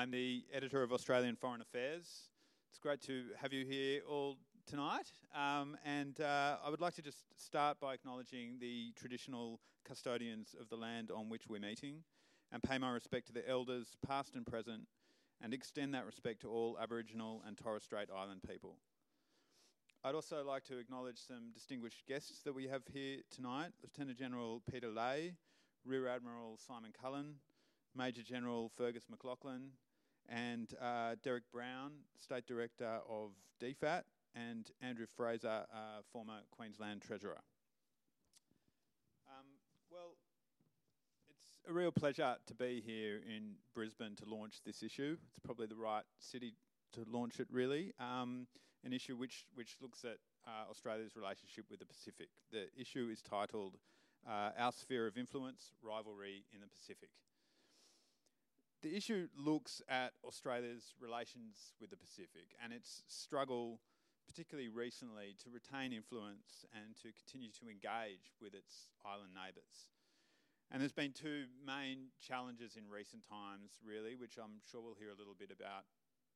I'm the editor of Australian Foreign Affairs. It's great to have you here all tonight. Um, and uh, I would like to just start by acknowledging the traditional custodians of the land on which we're meeting and pay my respect to the elders, past and present, and extend that respect to all Aboriginal and Torres Strait Island people. I'd also like to acknowledge some distinguished guests that we have here tonight Lieutenant General Peter Ley, Rear Admiral Simon Cullen, Major General Fergus McLachlan, and uh, Derek Brown, State Director of DFAT, and Andrew Fraser, uh, former Queensland Treasurer. Um, well, it's a real pleasure to be here in Brisbane to launch this issue. It's probably the right city to launch it, really. Um, an issue which, which looks at uh, Australia's relationship with the Pacific. The issue is titled uh, Our Sphere of Influence Rivalry in the Pacific. The issue looks at Australia's relations with the Pacific and its struggle, particularly recently, to retain influence and to continue to engage with its island neighbours. And there's been two main challenges in recent times, really, which I'm sure we'll hear a little bit about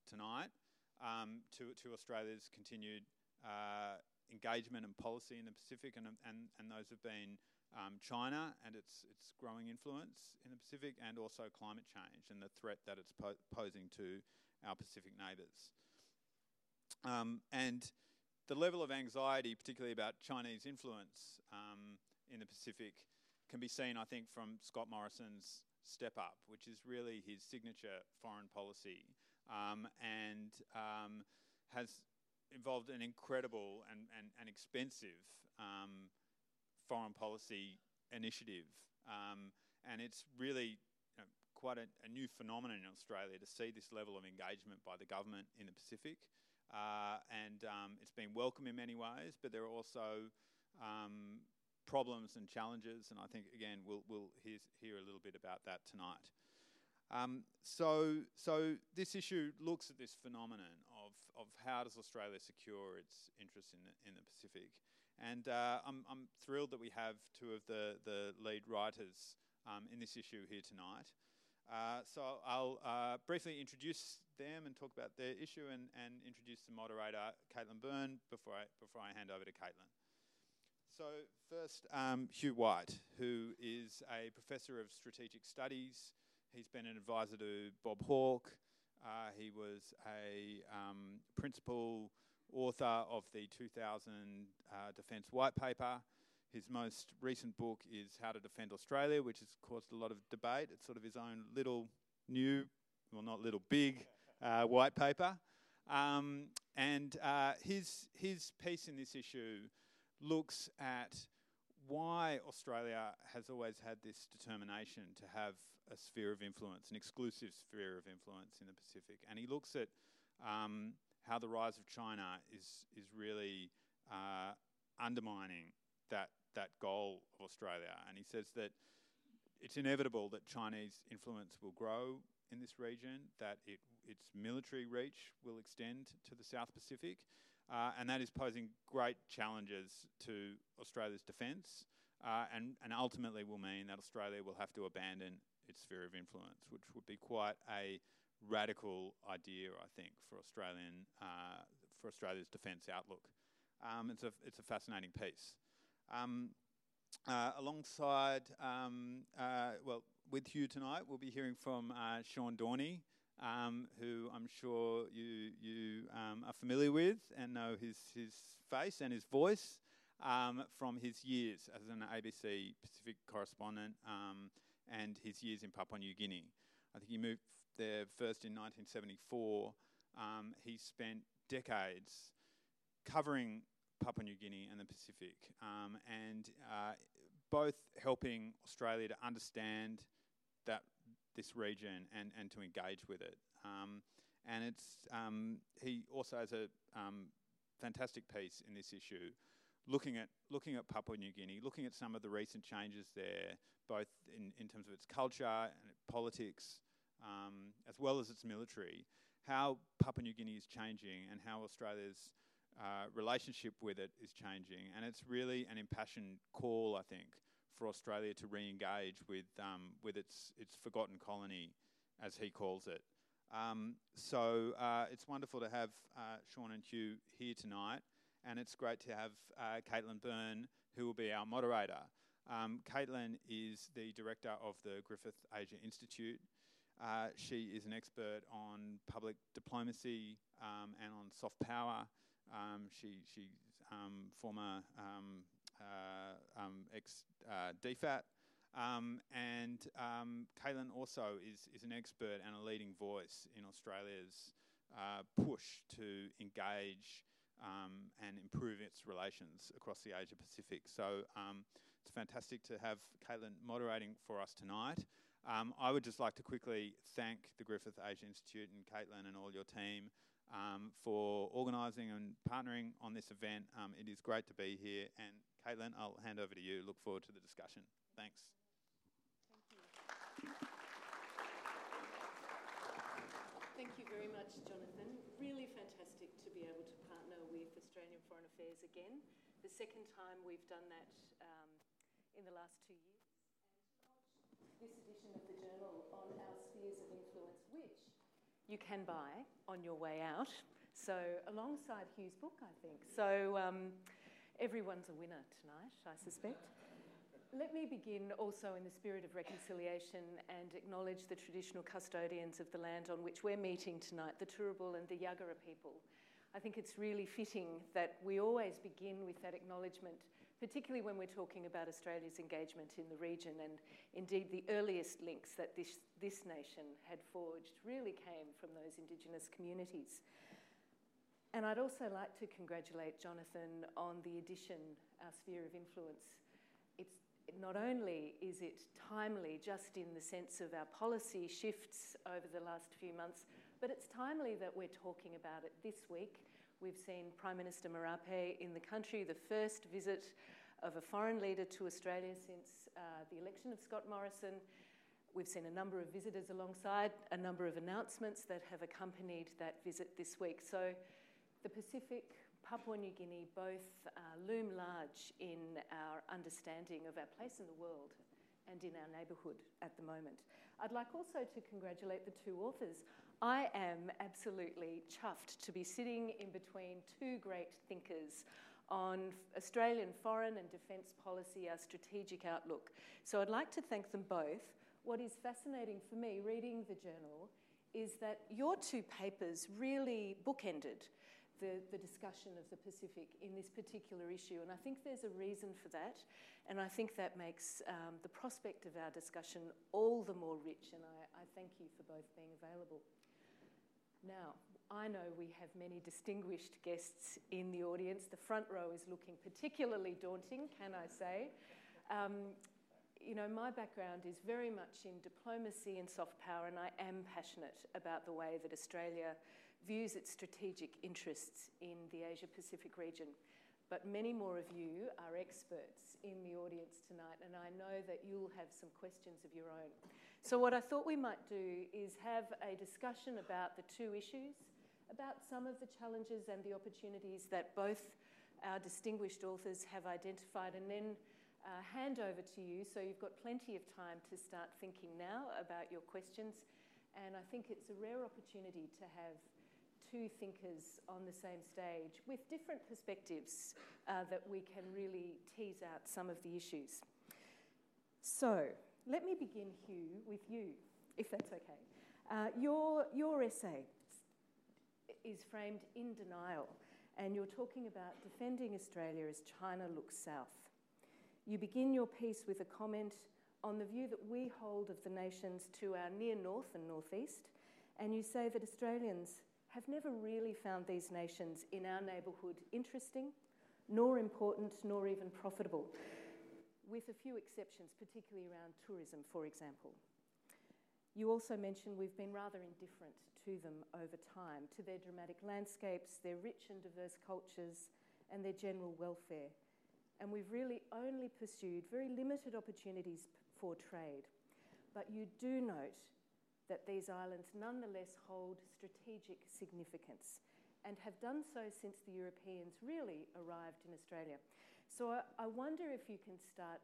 tonight, um, to, to Australia's continued uh, engagement and policy in the Pacific, and, and, and those have been um, China and its, its growing influence in the Pacific, and also climate change and the threat that it's po- posing to our Pacific neighbours. Um, and the level of anxiety, particularly about Chinese influence um, in the Pacific, can be seen, I think, from Scott Morrison's Step Up, which is really his signature foreign policy um, and um, has involved an incredible and, and, and expensive um, foreign policy initiative. Um, and it's really you know, quite a, a, new phenomenon in Australia to see this level of engagement by the government in the Pacific. Uh, and um, it's been welcome in many ways, but there are also um, problems and challenges. And I think, again, we'll, we'll hear, hear a little bit about that tonight. Um, so, so this issue looks at this phenomenon of, of how does Australia secure its interests in the, in the Pacific. And uh, I'm, I'm, thrilled that we have two of the, the lead writers um, in this issue here tonight. Uh, so I'll uh, briefly introduce them and talk about their issue and, and introduce the moderator, Caitlin Byrne, before I, before I hand over to Caitlin. So first, um, Hugh White, who is a professor of strategic studies. He's been an advisor to Bob Hawke. Uh, he was a um, principal author of the 2000 uh, Defence White Paper. His most recent book is How to Defend Australia, which has caused a lot of debate. It's sort of his own little new, well, not little, big uh, white paper. Um, and uh, his, his piece in this issue looks at why Australia has always had this determination to have a sphere of influence, an exclusive sphere of influence in the Pacific. And he looks at um, how the rise of China is is really uh, undermining that that goal of Australia. And he says that it's inevitable that Chinese influence will grow in this region, that it, its military reach will extend to the South Pacific, uh, and that is posing great challenges to Australia's defence, uh, and, and ultimately will mean that Australia will have to abandon its sphere of influence, which would be quite a radical idea, I think, for Australian uh, for Australia's defence outlook. Um, it's a it's a fascinating piece. Um, uh, alongside, um, uh, well, with Hugh tonight, we'll be hearing from uh, Sean Dorney, um, who I'm sure you you um, are familiar with and know his his face and his voice um, from his years as an ABC Pacific correspondent and his years in Papua New Guinea. I think he moved there first in 1974, um, he spent decades covering Papua New Guinea and the Pacific, um, and uh, both helping Australia to understand that this region and, and to engage with it. Um, and it's um, he also has a um, fantastic piece in this issue, looking at looking at Papua New Guinea, looking at some of the recent changes there, both in, in terms of its culture and politics, um, as well as its military, how Papua New Guinea is changing and how Australia's uh, relationship with it is changing. And it's really an impassioned call, I think, for Australia to re engage with, um, with its, its forgotten colony, as he calls it. Um, so uh, it's wonderful to have uh, Sean and Hugh here tonight, and it's great to have uh, Caitlin Byrne, who will be our moderator. Um, Caitlin is the director of the Griffith Asia Institute. Uh, she is an expert on public diplomacy um, and on soft power. Um, she, she's um, former um, uh, um, ex uh, DFAT. Um, and Caitlin also is, is an expert and a leading voice in Australia's uh, push to engage and improve its relations across the Asia Pacific. So it's fantastic to have Caitlin moderating for us tonight. Um, I would just like to quickly thank the Griffith Asia Institute and Caitlin and all your team um, for organising and partnering on this event. Um, it is great to be here. And Caitlin, I'll hand over to you. Look forward to the discussion. Thanks. Thank you very much, Jonathan. Really fantastic to be able to partner with Australian Foreign Affairs again. The second time we've done that um, in the last two years. This edition of the journal on our spheres of influence, which you can buy on your way out. So, alongside Hugh's book, I think. So, um, everyone's a winner tonight, I suspect. Let me begin also in the spirit of reconciliation and acknowledge the traditional custodians of the land on which we're meeting tonight, the Turrbal and the Yagara people. I think it's really fitting that we always begin with that acknowledgement, particularly when we're talking about Australia's engagement in the region. And indeed, the earliest links that this, this nation had forged really came from those Indigenous communities. And I'd also like to congratulate Jonathan on the addition, our sphere of influence. It's not only is it timely just in the sense of our policy shifts over the last few months, but it's timely that we're talking about it this week. We've seen Prime Minister Marape in the country, the first visit of a foreign leader to Australia since uh, the election of Scott Morrison. We've seen a number of visitors alongside, a number of announcements that have accompanied that visit this week. So the Pacific Papua New Guinea both uh, loom large in our understanding of our place in the world and in our neighbourhood at the moment. I'd like also to congratulate the two authors. I am absolutely chuffed to be sitting in between two great thinkers on Australian foreign and defence policy, our strategic outlook. So I'd like to thank them both. What is fascinating for me reading the journal is that your two papers really bookended the, the discussion of the Pacific in this particular issue. And I think there's a reason for that. And I think that makes um, the prospect of our discussion all the more rich. And I, I thank you for both being available. Now, I know we have many distinguished guests in the audience. The front row is looking particularly daunting, can I say? Um, you know, my background is very much in diplomacy and soft power, and I am passionate about the way that Australia views its strategic interests in the Asia Pacific region. But many more of you are experts in the audience tonight, and I know that you'll have some questions of your own. So, what I thought we might do is have a discussion about the two issues, about some of the challenges and the opportunities that both our distinguished authors have identified, and then uh, hand over to you so you've got plenty of time to start thinking now about your questions. And I think it's a rare opportunity to have two thinkers on the same stage with different perspectives uh, that we can really tease out some of the issues. So, let me begin, Hugh, with you, if that's okay. Uh, your, your essay is framed in denial, and you're talking about defending Australia as China looks south. You begin your piece with a comment on the view that we hold of the nations to our near north and northeast, and you say that Australians have never really found these nations in our neighbourhood interesting, nor important, nor even profitable, with a few exceptions, particularly around tourism, for example. You also mentioned we've been rather indifferent to them over time, to their dramatic landscapes, their rich and diverse cultures, and their general welfare. And we've really only pursued very limited opportunities for trade. But you do note that these islands nonetheless hold strategic significance and have done so since the Europeans really arrived in Australia. So I, I wonder if you can start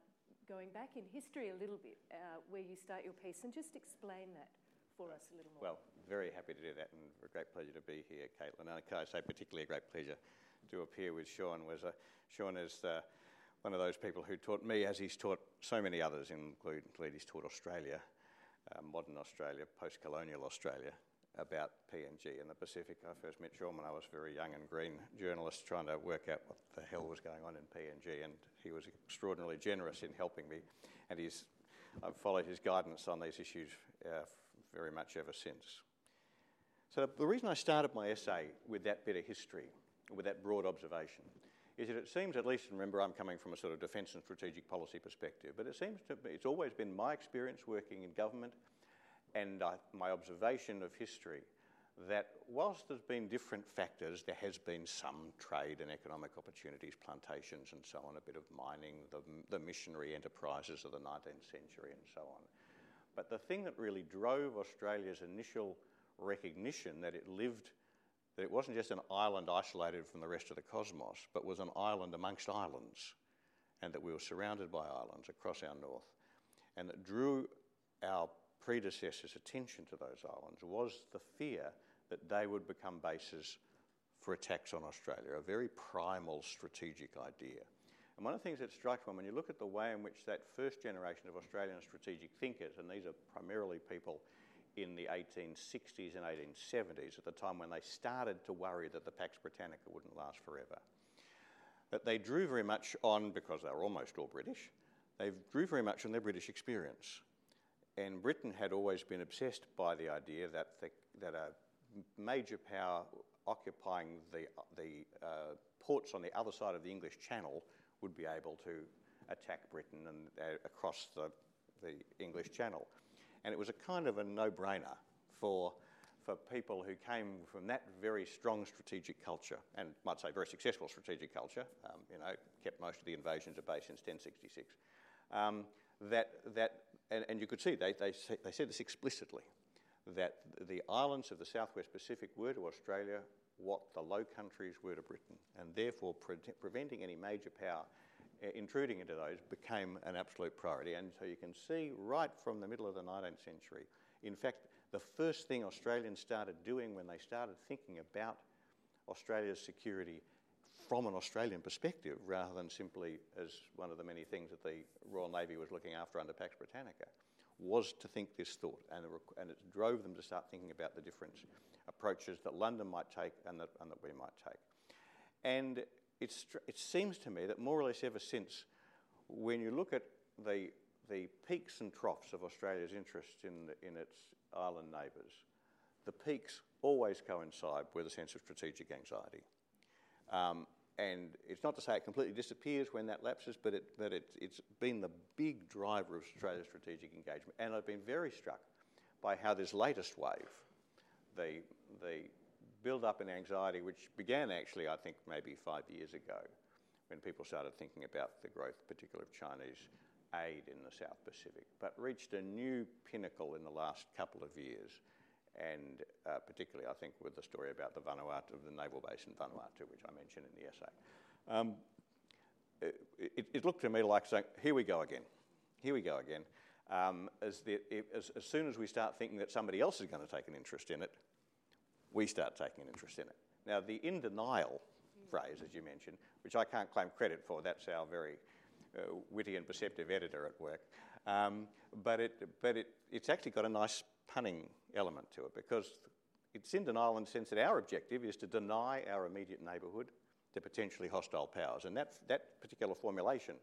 going back in history a little bit, uh, where you start your piece, and just explain that for us a little more. Well, very happy to do that, and a great pleasure to be here, Caitlin. And I say, particularly a great pleasure to appear with Sean. Was uh, Sean is uh, one of those people who taught me, as he's taught so many others, including he's taught Australia, uh, modern Australia, post-colonial Australia, about PNG and the Pacific. I first met Sean when I was a very young and green journalist trying to work out what the hell was going on in PNG, and he was extraordinarily generous in helping me. And he's, I've followed his guidance on these issues uh, very much ever since. So the reason I started my essay with that bit of history, with that broad observation, is that it seems, at least, and remember I'm coming from a sort of defence and strategic policy perspective, but it seems to me it's always been my experience working in government and uh, my observation of history that whilst there's been different factors, there has been some trade and economic opportunities, plantations and so on, a bit of mining, the, the missionary enterprises of the 19th century and so on. But the thing that really drove Australia's initial recognition that it lived, that it wasn't just an island isolated from the rest of the cosmos, but was an island amongst islands, and that we were surrounded by islands across our north, and that drew our predecessors' attention to those islands was the fear that they would become bases for attacks on Australia, a very primal strategic idea. And one of the things that strikes me when you look at the way in which that first generation of Australian strategic thinkers, and these are primarily people in the 1860s and 1870s, at the time when they started to worry that the Pax Britannica wouldn't last forever, that they drew very much on, because they were almost all British, they drew very much on their British experience. And Britain had always been obsessed by the idea that, the, that a major power occupying the, the uh, ports on the other side of the English Channel would be able to attack Britain and uh, across the, the English Channel. And it was a kind of a no-brainer for, for people who came from that very strong strategic culture, and might say very successful strategic culture, um, you know, kept most of the invasions at bay since 1066, um, that, that and, and you could see they, they, they said this explicitly, that the islands of the southwest Pacific were to Australia what the Low Countries were to Britain, and therefore pre- preventing any major power intruding into those became an absolute priority. And so you can see right from the middle of the 19th century, in fact, the first thing Australians started doing when they started thinking about Australia's security from an Australian perspective rather than simply as one of the many things that the Royal Navy was looking after under Pax Britannica, was to think this thought. And, and it drove them to start thinking about the different approaches that London might take and that, and that we might take. And it seems to me that more or less ever since, when you look at the, the peaks and troughs of Australia's interest in, in its island neighbours, the peaks always coincide with a sense of strategic anxiety. Um, and it's not to say it completely disappears when that lapses, but, it, but it, it's been the big driver of Australia's strategic engagement. And I've been very struck by how this latest wave, the, the build up in anxiety, which began actually, I think, maybe five years ago, when people started thinking about the growth, particularly of Chinese aid in the South Pacific, but reached a new pinnacle in the last couple of years and uh, particularly, I think, with the story about the Vanuatu, the naval base in Vanuatu, which I mentioned in the essay. Um, it, it, looked to me like saying, here we go again. Here we go again. Um, as, the, as, as, soon as we start thinking that somebody else is going to take an interest in it, we start taking an interest in it. Now, the in denial phrase, as you mentioned, which I can't claim credit for, that's our very uh, witty and perceptive editor at work. Um, but it, but it, it's actually got a nice punning element to it because it's in denial in the sense that our objective is to deny our immediate neighbourhood to potentially hostile powers. And that, that particular formulation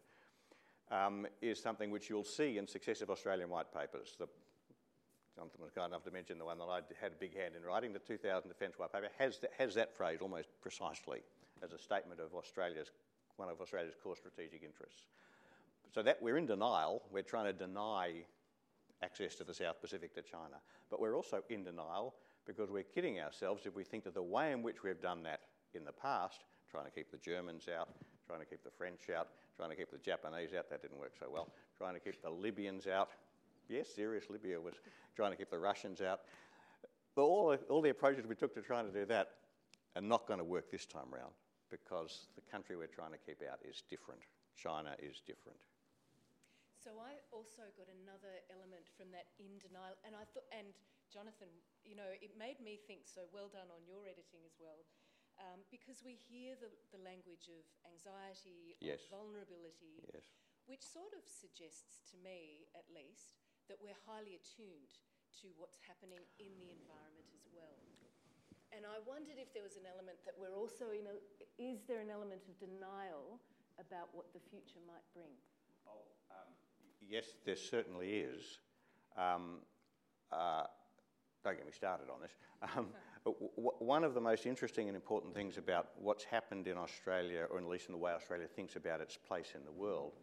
um, is something which you'll see in successive Australian white papers. The, Jonathan was kind enough to mention the one that I had a big hand in writing, the 2000 Defence White Paper, has, has that phrase almost precisely as a statement of Australia's, one of Australia's core strategic interests. So that we're in denial, we're trying to deny access to the South Pacific to China. But we're also in denial because we're kidding ourselves if we think that the way in which we've done that in the past, trying to keep the Germans out, trying to keep the French out, trying to keep the Japanese out, that didn't work so well, trying to keep the Libyans out. Yes, serious Libya was trying to keep the Russians out. But all, all the approaches we took to trying to do that are not going to work this time round because the country we're trying to keep out is different. China is different. So I also got another element from that in denial, and I thought, and Jonathan, you know, it made me think. So well done on your editing as well, um, because we hear the, the language of anxiety, Yes. of vulnerability, Yes. which sort of suggests to me, at least, that we're highly attuned to what's happening in the environment as well. And I wondered if there was an element that we're also in a, is there an element of denial about what the future might bring? Yes, there certainly is. Um, uh, don't get me started on this. Um, one of the most interesting and important things about what's happened in Australia, or at least in the way Australia thinks about its place in the world,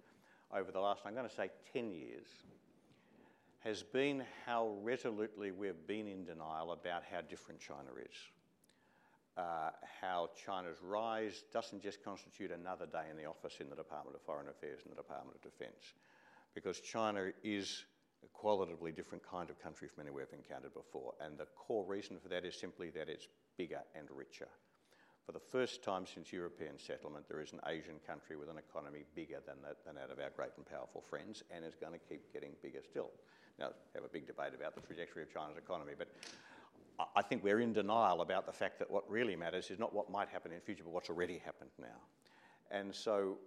over the last, I'm going to say, 10 years, has been how resolutely we've been in denial about how different China is. Uh, how China's rise doesn't just constitute another day in the office in the Department of Foreign Affairs and the Department of Defence, because China is a qualitatively different kind of country from any we've encountered before. And the core reason for that is simply that it's bigger and richer. For the first time since European settlement, there is an Asian country with an economy bigger than that, than that of our great and powerful friends, and is going to keep getting bigger still. Now, have a big debate about the trajectory of China's economy, but I- think we're in denial about the fact that what really matters is not what might happen in the future, but what's already happened now. And so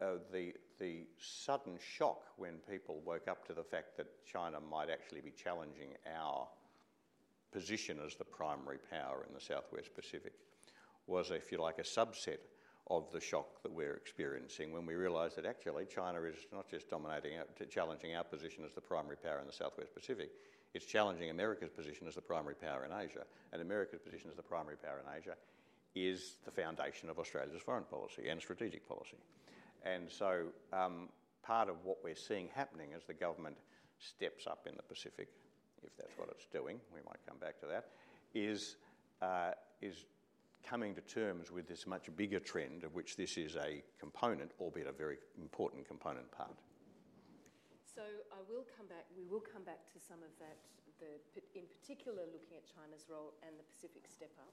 uh, the, the sudden shock when people woke up to the fact that China might actually be challenging our position as the primary power in the Southwest Pacific was, if you like, a subset of the shock that we're experiencing when we realise that actually China is not just dominating, challenging our position as the primary power in the Southwest Pacific, it's challenging America's position as the primary power in Asia. And America's position as the primary power in Asia is the foundation of Australia's foreign policy and strategic policy. And so um, part of what we're seeing happening as the government steps up in the Pacific, if that's what it's doing, we might come back to that, is, uh, is coming to terms with this much bigger trend of which this is a component, albeit a very important component part. So I will come back, we will come back to some of that, the, in particular looking at China's role and the Pacific Step Up.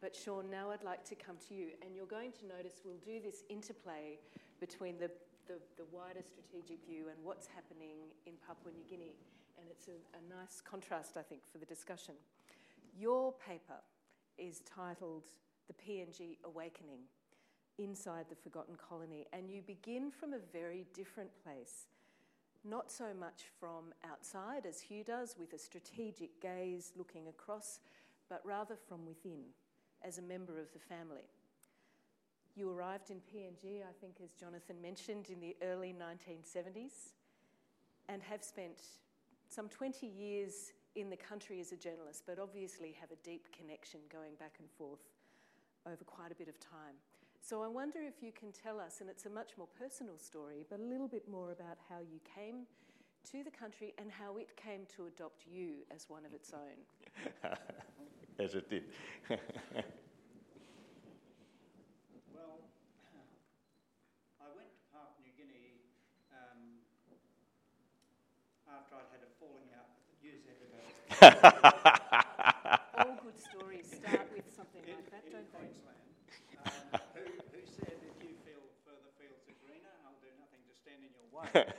But Sean, now I'd like to come to you, and you're going to notice we'll do this interplay between the, the, the wider strategic view and what's happening in Papua New Guinea. And it's a, a nice contrast, I think, for the discussion. Your paper is titled The PNG Awakening Inside the Forgotten Colony, and you begin from a very different place not so much from outside as Hugh does with a strategic gaze looking across, but rather from within as a member of the family. You arrived in PNG, I think, as Jonathan mentioned, in the early 1970s and have spent some 20 years in the country as a journalist, but obviously have a deep connection going back and forth over quite a bit of time. So I wonder if you can tell us, and it's a much more personal story, but a little bit more about how you came to the country and how it came to adopt you as one of its own. As it did. Well, I went to Papua New Guinea um, after I'd had a falling out with the news editor All good stories start with something like that, don't they? Who, who said, if you feel further fields are greener, I'll do nothing to stand in your way.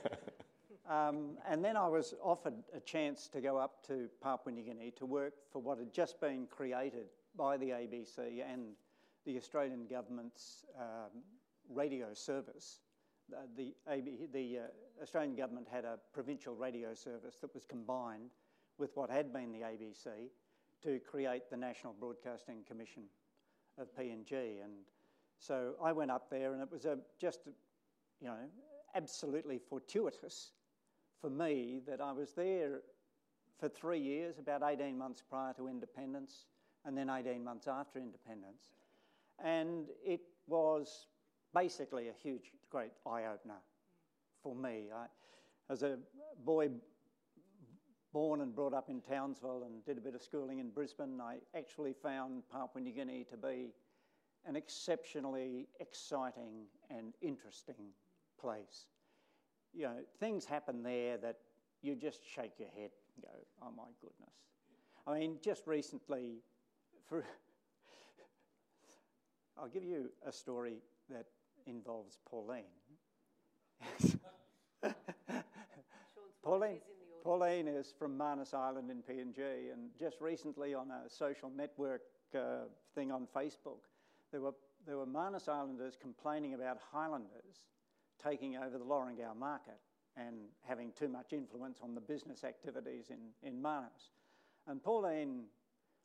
Um, and then I was offered a chance to go up to Papua New Guinea to work for what had just been created by the ABC and the Australian government's um, radio service. Uh, the AB, the uh, Australian government had a provincial radio service that was combined with what had been the ABC to create the National Broadcasting Commission of PNG. And so I went up there, and it was a, just, you know, absolutely fortuitous for me that I was there for three years, about 18 months prior to independence, and then 18 months after independence. And it was basically a huge, great eye opener for me. I, as a boy born and brought up in Townsville and did a bit of schooling in Brisbane, I actually found Papua New Guinea to be an exceptionally exciting and interesting place. You know, things happen there that you just shake your head and go, oh my goodness. I mean, just recently, for I'll give you a story that involves Pauline. Pauline, Pauline is from Manus Island in PNG, and just recently on a social network uh, thing on Facebook, there were, there were Manus Islanders complaining about Highlanders taking over the Lorengau market and having too much influence on the business activities in, in Manus. And Pauline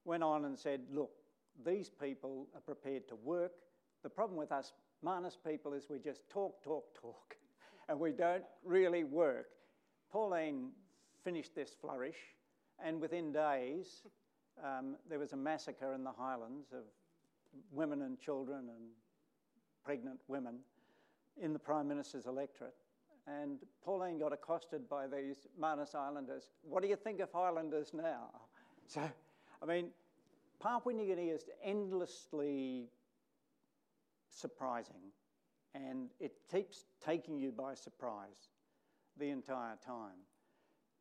went on and said, Look, these people are prepared to work. The problem with us Manus people is we just talk, talk, talk, and we don't really work. Pauline finished this flourish, and within days, um, there was a massacre in the Highlands of women and children and pregnant women in the Prime Minister's electorate. And Pauline got accosted by these Manus Islanders. What do you think of Highlanders now? So, I mean, Papua New Guinea is endlessly surprising and it keeps taking you by surprise the entire time.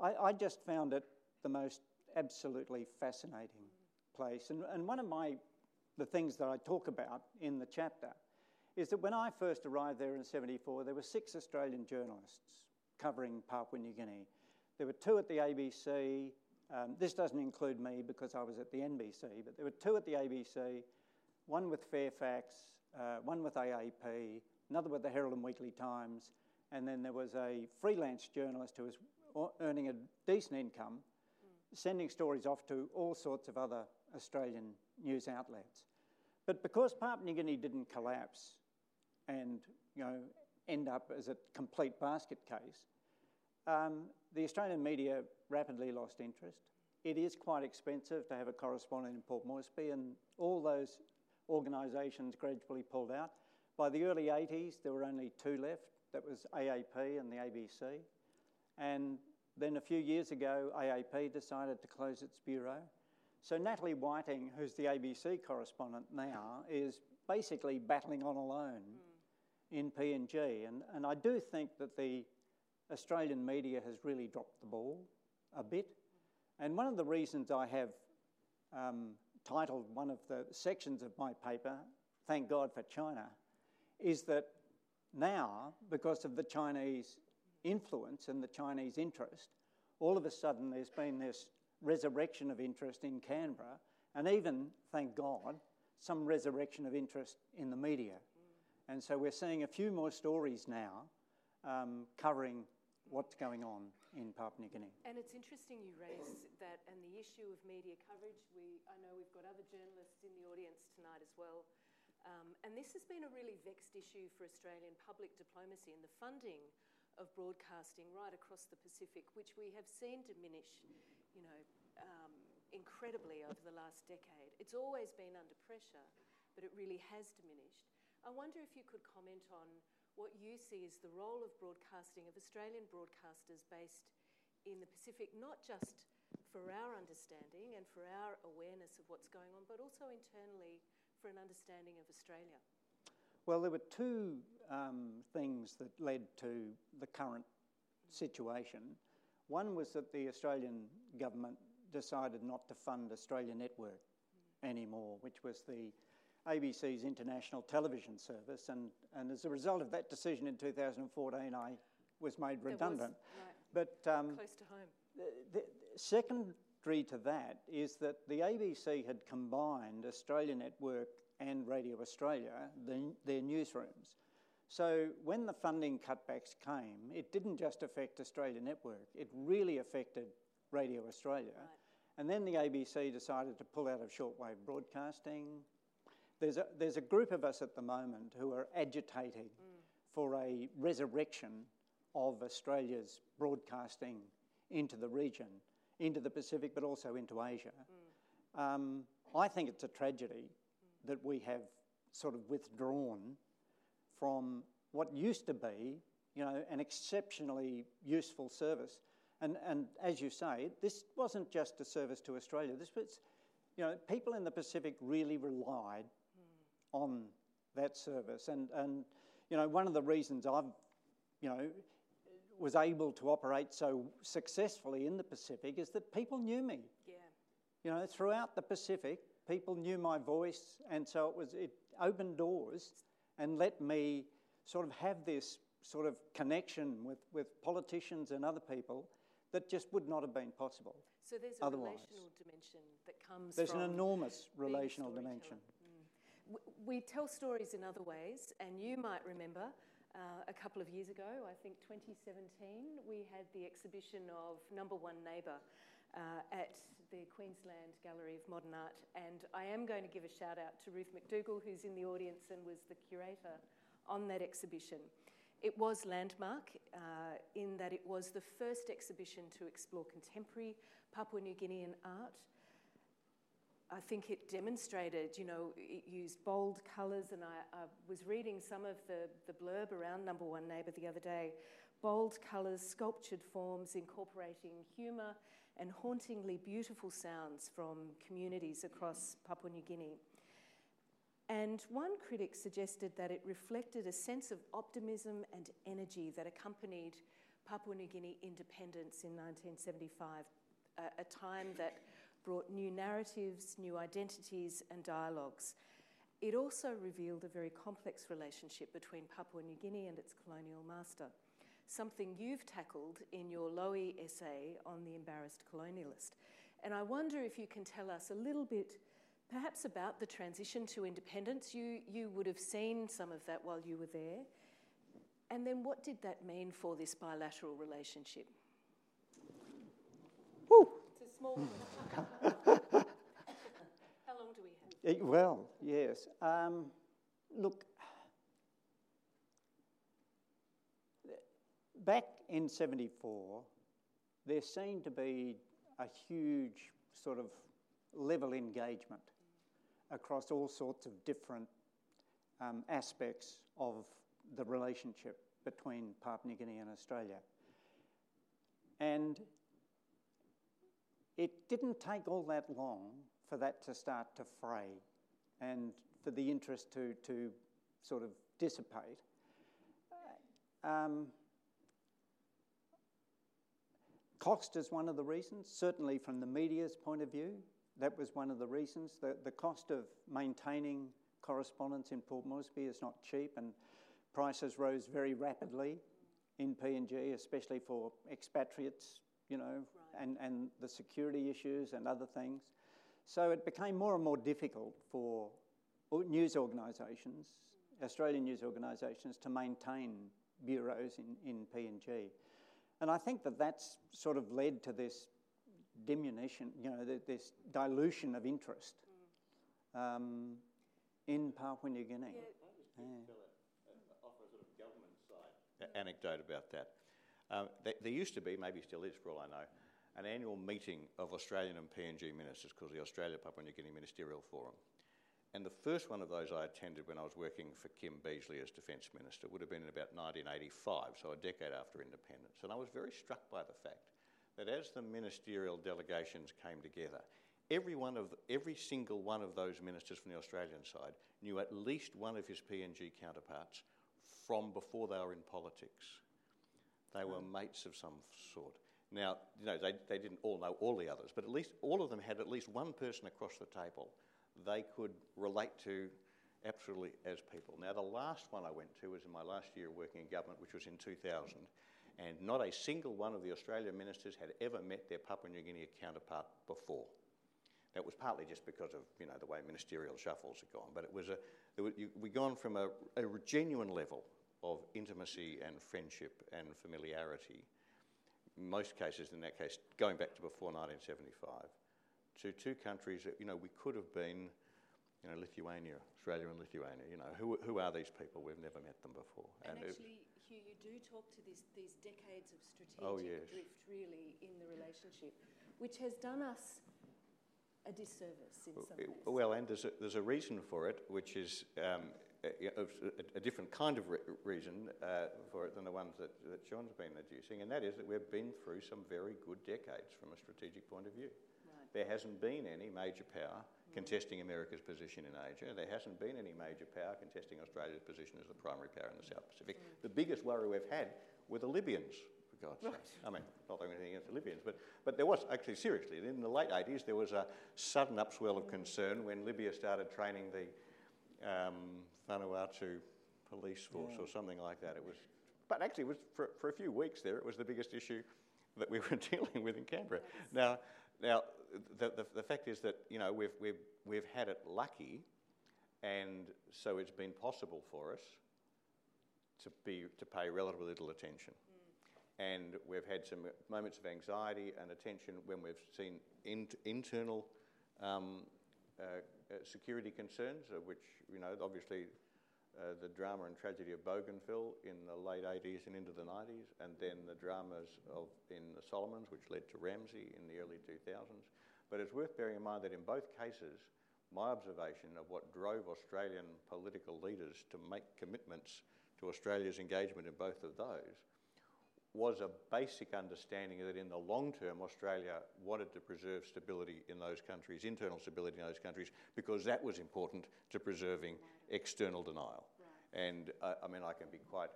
I, I just found it the most absolutely fascinating place. And, and one of my, the things that I talk about in the chapter is that when I first arrived there in 74, there were six Australian journalists covering Papua New Guinea. There were two at the ABC. Um, this doesn't include me because I was at the NBC, but there were two at the ABC, one with Fairfax, uh, one with AAP, another with the Herald and Weekly Times, and then there was a freelance journalist who was earning a decent income, sending stories off to all sorts of other Australian news outlets. But because Papua New Guinea didn't collapse and you know, end up as a complete basket case, um, the Australian media rapidly lost interest. It is quite expensive to have a correspondent in Port Moresby, and all those organisations gradually pulled out. By the early 80s, there were only two left. That was AAP and the ABC. And then a few years ago, AAP decided to close its bureau. So Natalie Whiting, who's the ABC correspondent now, is basically battling on alone mm. in PNG. And, and I do think that the Australian media has really dropped the ball a bit. And one of the reasons I have um, titled one of the sections of my paper, Thank God for China, is that now, because of the Chinese influence and the Chinese interest, all of a sudden there's been this resurrection of interest in Canberra, and even, thank God, some resurrection of interest in the media. And so we're seeing a few more stories now um, covering what's going on in Papua New Guinea. And it's interesting you raise that and the issue of media coverage. We, I know we've got other journalists in the audience tonight as well. Um, and this has been a really vexed issue for Australian public diplomacy and the funding of broadcasting right across the Pacific, which we have seen diminish, you know, um, incredibly over the last decade. It's always been under pressure, but it really has diminished. I wonder if you could comment on what you see as the role of broadcasting, of Australian broadcasters based in the Pacific, not just for our understanding and for our awareness of what's going on, but also internally for an understanding of Australia? Well, there were two um, things that led to the current situation. One was that the Australian government decided not to fund Australia Network anymore, which was the ABC's international television service. And, and as a result of that decision in 2014, I was made redundant. Was, right. But um, close to home. The, the second to that is that the ABC had combined Australia Network and Radio Australia, the, their newsrooms. So when the funding cutbacks came, it didn't just affect Australia Network, it really affected Radio Australia. Right. And then the ABC decided to pull out of shortwave broadcasting. There's a, there's a group of us at the moment who are agitating mm. for a resurrection of Australia's broadcasting into the region into the Pacific, but also into Asia. Mm. Um, I think it's a tragedy that we have sort of withdrawn from what used to be, you know, an exceptionally useful service. And, and as you say, this wasn't just a service to Australia. This was, you know, people in the Pacific really relied mm. on that service. And, and, you know, one of the reasons I've, you know, was able to operate so successfully in the Pacific is that people knew me. Yeah. You know, throughout the Pacific, people knew my voice, and so it was it opened doors and let me sort of have this sort of connection with, with politicians and other people that just would not have been possible. So there's a Otherwise. relational dimension that comes There's an enormous relational dimension. Mm. W- We tell stories in other ways, and you might remember uh, a couple of years ago, I think 2017, we had the exhibition of Number One Neighbour uh, at the Queensland Gallery of Modern Art. And I am going to give a shout out to Ruth McDougall, who's in the audience and was the curator on that exhibition. It was landmark uh, in that it was the first exhibition to explore contemporary Papua New Guinean art. I think it demonstrated, you know, it used bold colours, and I, I was reading some of the, the blurb around Number One Neighbour the other day. Bold colours, sculptured forms, incorporating humour and hauntingly beautiful sounds from communities across Papua New Guinea. And one critic suggested that it reflected a sense of optimism and energy that accompanied Papua New Guinea independence in 1975, a, a time that brought new narratives, new identities, and dialogues. It also revealed a very complex relationship between Papua New Guinea and its colonial master, something you've tackled in your Lowy essay on the embarrassed colonialist. And I wonder if you can tell us a little bit, perhaps about the transition to independence. You, you would have seen some of that while you were there. And then what did that mean for this bilateral relationship? Woo! It's small. How long do we have? Eh, Well, yes. Um, look, back in 74, there seemed to be a huge sort of level engagement across all sorts of different um, aspects of the relationship between Papua New Guinea and Australia. And it didn't take all that long for that to start to fray and for the interest to, to sort of dissipate. Um, cost is one of the reasons, certainly from the media's point of view. That was one of the reasons. The, the cost of maintaining correspondents in Port Moresby is not cheap, and prices rose very rapidly in PNG, especially for expatriates, you know, and, and the security issues and other things. So it became more and more difficult for news organisations, Australian news organisations, to maintain bureaus in, in PNG. And I think that that's sort of led to this diminution, you know, this dilution of interest um, in Papua New Guinea. Yeah. offer a sort of government side anecdote about that. Um, th- there used to be, maybe still is for all I know, an annual meeting of Australian and PNG ministers called the Australia Papua New Guinea Ministerial Forum. And the first one of those I attended when I was working for Kim Beazley as Defence Minister would have been in about 1985, so a decade after independence. And I was very struck by the fact that as the ministerial delegations came together, every, one of every single one of those ministers from the Australian side knew at least one of his PNG counterparts from before they were in politics. They were mm. mates of some sort. Now, you know, they, they didn't all know all the others, but at least all of them had at least one person across the table they could relate to absolutely as people. Now, the last one I went to was in my last year working in government, which was in 2000, and not a single one of the Australian ministers had ever met their Papua New Guinea counterpart before. That was partly just because of you know the way ministerial shuffles had gone, but it was a it was, you, we gone from a, a genuine level of intimacy and friendship and familiarity. Most cases, in that case, going back to before 1975, to two countries that you know we could have been, you know, Lithuania, Australia, and Lithuania. You know, who who are these people? We've never met them before. And, it- actually, Hugh, you do talk to this, these decades of strategic Oh, yes. drift, really, in the relationship, which has done us a disservice in some ways. Well, and there's a, there's a reason for it, which is um, a, a, a different kind of re- reason uh, for it than the ones that, that Sean's been adducing, and that is that we've been through some very good decades from a strategic point of view. Right. There hasn't been any major power contesting America's position in Asia. There hasn't been any major power contesting Australia's position as the primary power in the South Pacific. The biggest worry we've had were the Libyans, for God's sake. I mean, not anything against the Libyans, but, but there was actually, seriously, in the late 80s, there was a sudden upswell of concern when Libya started training the um, Vanuatu police force or something like that. It was, but actually, it was for, for a few weeks there, it was the biggest issue that we were dealing with in Canberra. Now, now the, the, the fact is that you know we've, we've, we've had it lucky, and so it's been possible for us to, be, to pay relatively little attention. And we've had some moments of anxiety and attention when we've seen in, internal um, uh, security concerns, uh, which, you know, obviously uh, the drama and tragedy of Bougainville in the late 80s and into the 90s, and then the dramas of, in the Solomons, which led to RAMSI in the early 2000s. But it's worth bearing in mind that in both cases, my observation of what drove Australian political leaders to make commitments to Australia's engagement in both of those was a basic understanding that in the long term, Australia wanted to preserve stability in those countries, internal stability in those countries, because that was important to preserving external denial. Right. And uh, I mean, I can be quite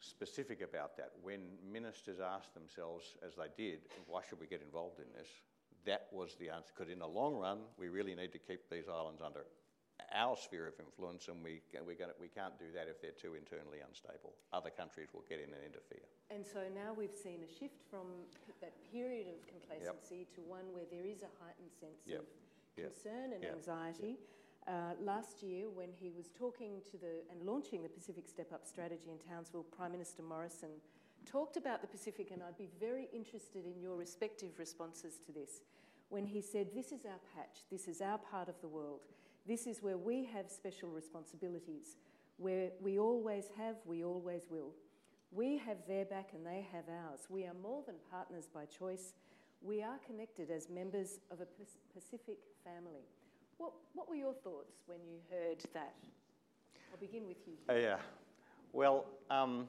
specific about that. When ministers asked themselves, as they did, why should we get involved in this? That was the answer, because in the long run, we really need to keep these islands under our sphere of influence, and we, we're gonna, we can't do that if they're too internally unstable. Other countries will get in and interfere. And so now we've seen a shift from that period of complacency yep. to one where there is a heightened sense yep. of concern yep. and anxiety. Uh, last year, when he was talking to the and launching the Pacific Step Up strategy in Townsville, Prime Minister Morrison talked about the Pacific, and I'd be very interested in your respective responses to this. When he said, This is our patch, this is our part of the world, this is where we have special responsibilities, where we always have, we always will. We have their back and they have ours. We are more than partners by choice. We are connected as members of a Pacific family. What, what were your thoughts when you heard that? I'll begin with you. Uh, yeah. Well, um,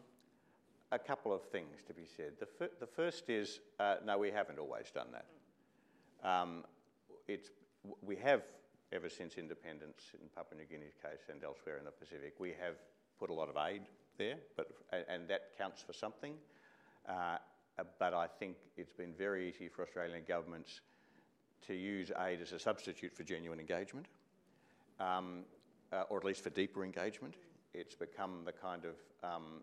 a couple of things to be said. The, fir- the first is uh, no, we haven't always done that. Um, it's, we have ever since independence in Papua New Guinea's case and elsewhere in the Pacific. We have put a lot of aid there, but, and that counts for something. Uh, but I think it's been very easy for Australian governments to use aid as a substitute for genuine engagement, um, uh, or at least for deeper engagement. It's become the kind of, um,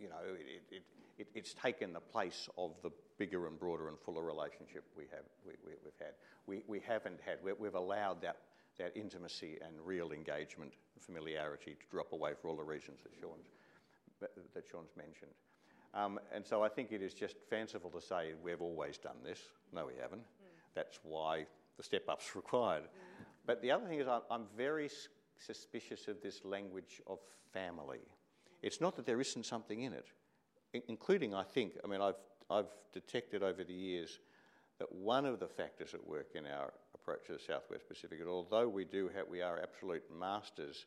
you know, it, it, it, it's taken the place of the bigger and broader and fuller relationship we have, we, have we, had. We, we haven't had, we, we've allowed that that intimacy and real engagement and familiarity to drop away for all the reasons that Sean's, that Sean's mentioned. Um, and so I think it is just fanciful to say we've always done this. No, we haven't. Mm. That's why the step up's required. Mm. But the other thing is, I'm, I'm very suspicious of this language of family. It's not that there isn't something in it, including, I think, I mean, I've, I've detected over the years that one of the factors at work in our approach to the Southwest Pacific, and although we do have, we are absolute masters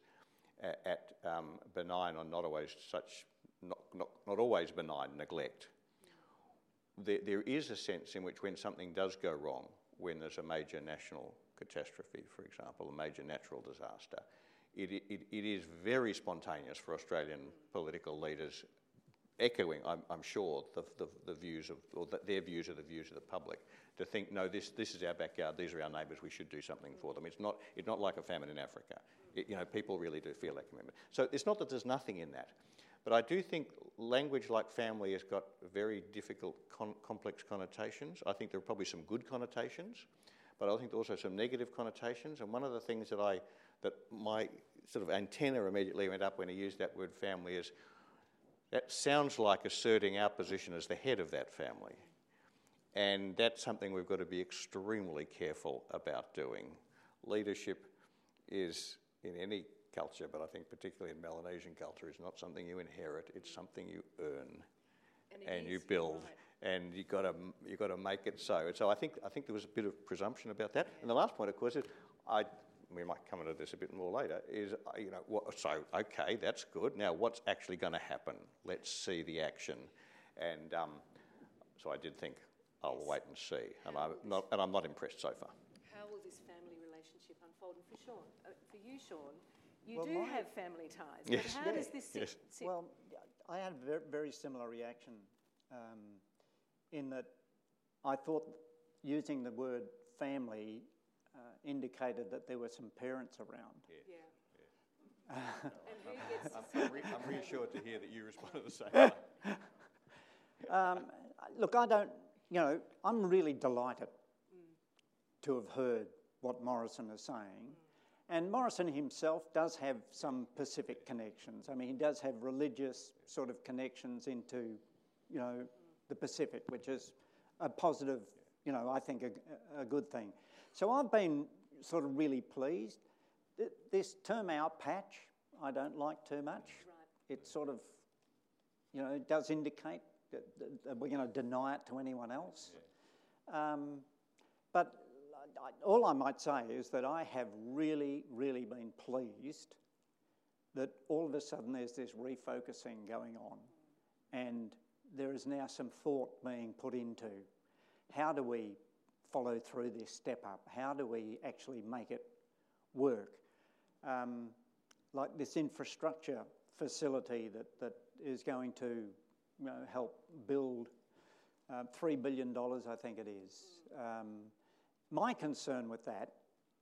at, at um, benign or not always such, not, not, not always benign neglect, there, there is a sense in which when something does go wrong, when there's a major national catastrophe, for example, a major natural disaster, it, it, it is very spontaneous for Australian political leaders echoing, I'm, I'm sure, the, the, the, views of, or the, their views are the views of the public, to think, no, this, this is our backyard, these are our neighbours, we should do something for them. It's not, it's not like a famine in Africa. It, you know, people really do feel that commitment. So it's not that there's nothing in that. But I do think language like family has got very difficult, con- complex connotations. I think there are probably some good connotations, but I think there are also some negative connotations. And one of the things that I, that my sort of antenna immediately went up when I used that word family is that sounds like asserting our position as the head of that family. And that's something we've got to be extremely careful about doing. Leadership is, in any culture, but I think particularly in Melanesian culture, is not something you inherit, it's something you earn and, and you build. Right. And you've got, to, you've got to make it so. And so I think, I think there was a bit of presumption about that. And the last point, of course, is I we might come into this a bit more later, is, uh, you know, what, so, okay, that's good. Now, what's actually going to happen? Let's see the action. And um, so I did think, I'll wait and see. And I'm, not, and I'm not impressed so far. How will this family relationship unfold? And for Sean, uh, for you, Sean, you well, do my, have family ties. Yes. But how yeah, does this sit, yes. sit? Well, I had a very, very similar reaction um, in that I thought using the word family uh, indicated that there were some parents around. Yeah. yeah. I'm, I'm, re- I'm, reassured to hear that you responded the same way. Um, look, I don't, you know, I'm really delighted to have heard what Morrison is saying. And Morrison himself does have some Pacific connections. I mean, he does have religious sort of connections into, you know, the Pacific, which is a positive, you know, I think a, a good thing. So I've been sort of really pleased. This term out patch, I don't like too much. Right. It sort of, you know, it does indicate that, that we're going to deny it to anyone else. Um, but I, all I might say is that I have really, really been pleased that all of a sudden there's this refocusing going on, and there is now some thought being put into how do we follow through this step up? How do we actually make it work? Um, like this infrastructure facility that, that is going to you know, help build uh, $3 billion, I think it is. Um, my concern with that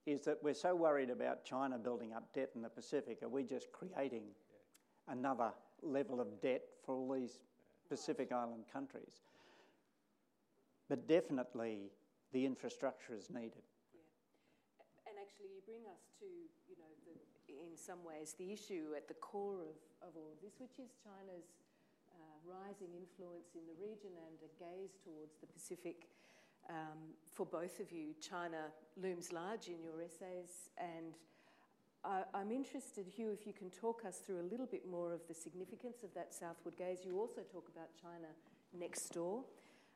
is that we're so worried about China building up debt in the Pacific. Are we just creating another level of debt for all these Pacific Island countries? But definitely the infrastructure is needed. Yeah. And actually, you bring us to, you know, the, in some ways, the issue at the core of, of all of this, which is China's uh, rising influence in the region and a gaze towards the Pacific um, for both of you, China looms large in your essays, and I, I'm interested, Hugh, if you can talk us through a little bit more of the significance of that southward gaze. You also talk about China next door.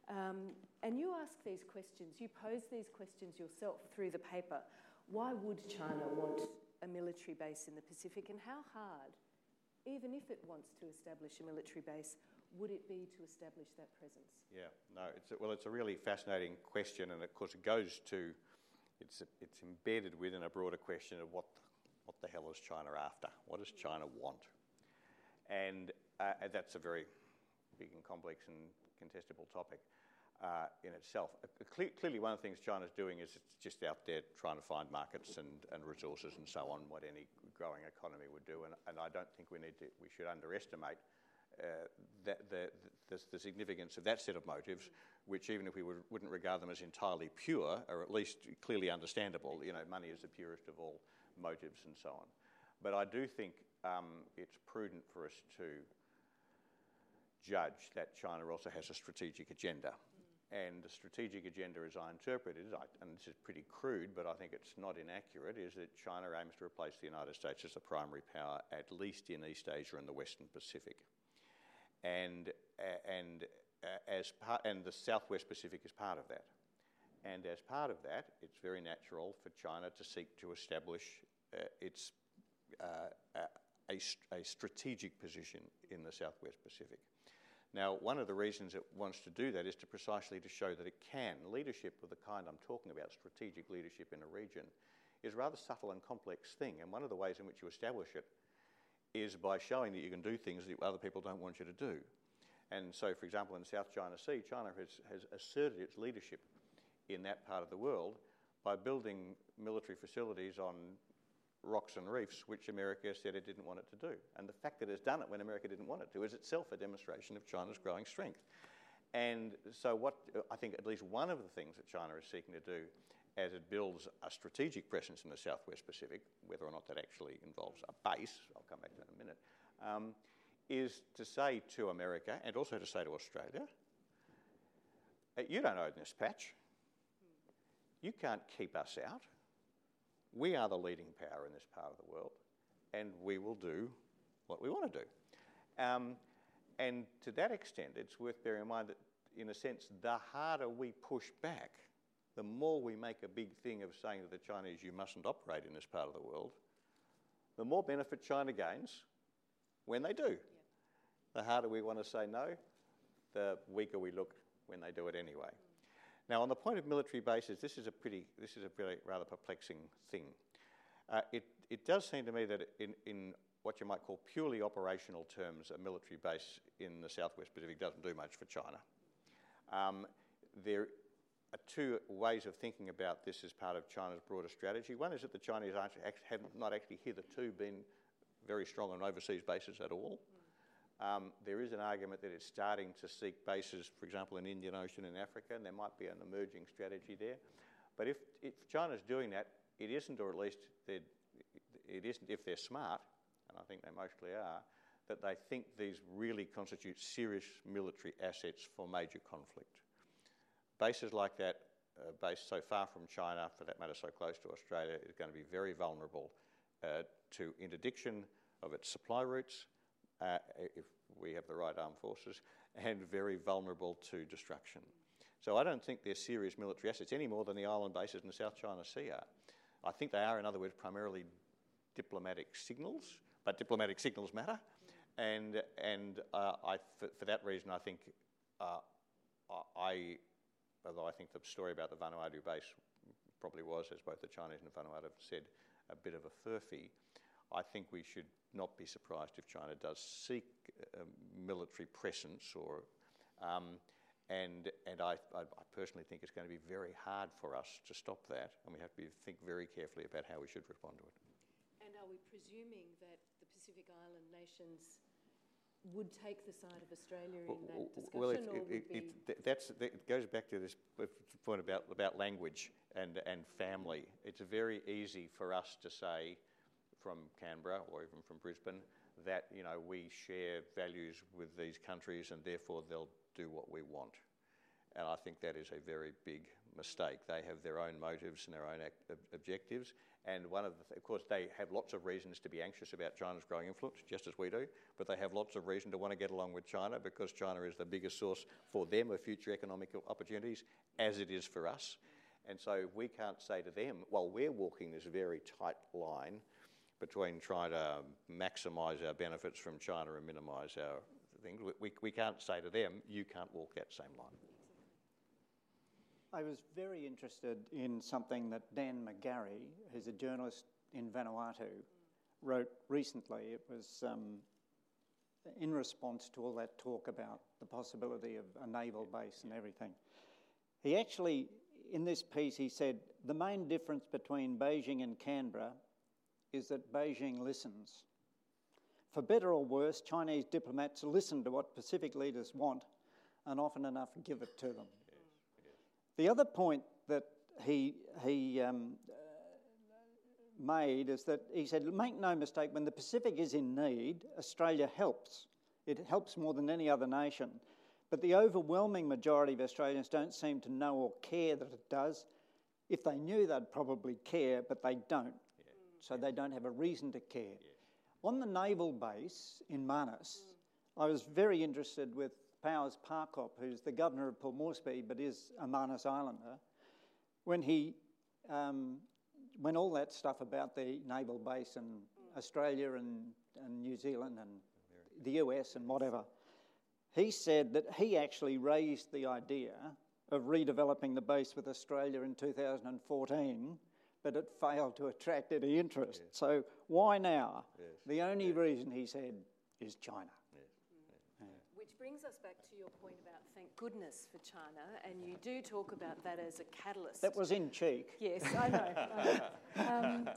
Um, and you ask these questions, you pose these questions yourself through the paper. Why would China want a military base in the Pacific, and how hard, even if it wants to establish a military base, would it be to establish that presence? Yeah, no, it's a, well, it's a really fascinating question, and of course, it goes to it's, it's embedded within a broader question of what, what the hell is China after? What does China want? And uh, that's a very big and complex and contestable topic uh, in itself. Uh, cle- clearly, one of the things China's doing is it's just out there trying to find markets and, and resources and so on, what any growing economy would do. And, and I don't think we need to, we should underestimate uh, the, the, the, significance of that set of motives, which even if we would, wouldn't regard them as entirely pure, are at least clearly understandable. You know, money is the purest of all motives and so on. But I do think um, it's prudent for us to judge that China also has a strategic agenda. And the strategic agenda, as I interpret it, and this is pretty crude, but I think it's not inaccurate, is that China aims to replace the United States as the primary power, at least in East Asia and the Western Pacific and, and, as part, and the Southwest Pacific is part of that. And as part of that, it's very natural for China to seek to establish uh, its uh, a, a, strategic position in the Southwest Pacific. Now, one of the reasons it wants to do that is to precisely to show that it can. Leadership of the kind I'm talking about, strategic leadership in a region, is a rather subtle and complex thing. And one of the ways in which you establish it is by showing that you can do things that other people don't want you to do. And so, for example, in the South China Sea, China has, has asserted its leadership in that part of the world by building military facilities on rocks and reefs, which America said it didn't want it to do. And the fact that it's done it when America didn't want it to is itself a demonstration of China's growing strength. And so, what I think at least one of the things that China is seeking to do as it builds a strategic presence in the Southwest Pacific, whether or not that actually involves a base, I'll come back to that in a minute, um, is to say to America and also to say to Australia, uh, you don't own this patch. You can't keep us out. We are the leading power in this part of the world, and we will do what we want to do. Um, and to that extent, it's worth bearing in mind that, in a sense, the harder we push back, the more we make a big thing of saying to the Chinese, you mustn't operate in this part of the world, the more benefit China gains when they do. Yeah. The harder we want to say no, the weaker we look when they do it anyway. Now, on the point of military bases, this is a pretty, this is a really rather perplexing thing. Uh, it, it does seem to me that in, in what you might call purely operational terms, a military base in the Southwest Pacific doesn't do much for China. Um, there two ways of thinking about this as part of China's broader strategy. One is that the Chinese have not actually hitherto been very strong on overseas bases at all. Um, there is an argument that it's starting to seek bases, for example, in Indian Ocean and Africa, and there might be an emerging strategy there. But if, if China's doing that, it isn't, or at least it isn't if they're smart, and I think they mostly are, that they think these really constitute serious military assets for major conflict. Bases like that, uh, based so far from China, for that matter, so close to Australia, is going to be very vulnerable uh, to interdiction of its supply routes, uh, if we have the right armed forces, and very vulnerable to destruction. So I don't think they're serious military assets any more than the island bases in the South China Sea are. I think they are, in other words, primarily diplomatic signals, but diplomatic signals matter. And, and uh, I, for, for, that reason, I think uh, I, although I think the story about the Vanuatu base probably was, as both the Chinese and the Vanuatu have said, a bit of a furphy. I think we should not be surprised if China does seek a military presence or. Um, and, and I, I, personally think it's going to be very hard for us to stop that, and we have to think very carefully about how we should respond to it. And are we presuming that the Pacific Island nations would take the side of Australia in that discussion, well, it, it, it, it that's, it goes back to this point about, about language and, and family. It's very easy for us to say from Canberra or even from Brisbane that you know we share values with these countries and therefore they'll do what we want. And I think that is a very big mistake. They have their own motives and their own objectives. And one of, the th- of course, they have lots of reasons to be anxious about China's growing influence, just as we do. But they have lots of reason to want to get along with China because China is the biggest source for them of future economic opportunities, as it is for us. And so we can't say to them, well, we're walking this very tight line between trying to maximise our benefits from China and minimise our things. We, we can't say to them, you can't walk that same line. I was very interested in something that Dan McGarry, who's a journalist in Vanuatu, wrote recently. It was um, in response to all that talk about the possibility of a naval base and everything. He actually, in this piece, he said the main difference between Beijing and Canberra is that Beijing listens. For better or worse, Chinese diplomats listen to what Pacific leaders want and often enough give it to them. The other point that he, he um, made is that he said, make no mistake, when the Pacific is in need, Australia helps. It helps more than any other nation. But the overwhelming majority of Australians don't seem to know or care that it does. If they knew, they'd probably care, but they don't. So they don't have a reason to care. Yeah. On the naval base in Manus, I was very interested with Powers Parkop, who's the governor of Port Moresby but is a Manus Islander, when he, um, when all that stuff about the naval base in Australia and, and New Zealand and the US and whatever, he said that he actually raised the idea of redeveloping the base with Australia in 2014 but it failed to attract any interest. Yes. So why now? Yes. The only yes. reason he said is China. Which brings us back to your point about thank goodness for China, and you do talk about that as a catalyst. That was in cheek. Yes, I know. um,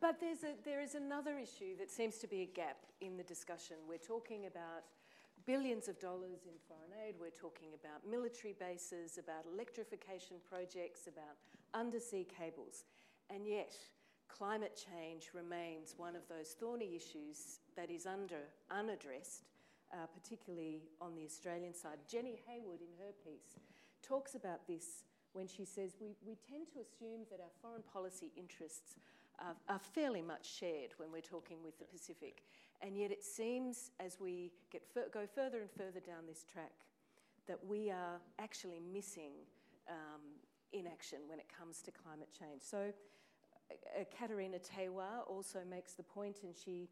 but there's a, there is another issue that seems to be a gap in the discussion. We're talking about billions of dollars in foreign aid. We're talking about military bases, about electrification projects, about undersea cables. And yet, climate change remains one of those thorny issues that is under, unaddressed, uh, particularly on the Australian side. Jenny Haywood, in her piece, talks about this when she says we, we tend to assume that our foreign policy interests are, are fairly much shared when we're talking with the Pacific. And yet it seems as we get fur- go further and further down this track that we are actually missing um, inaction when it comes to climate change. So uh, Katerina Teaiwa also makes the point, and she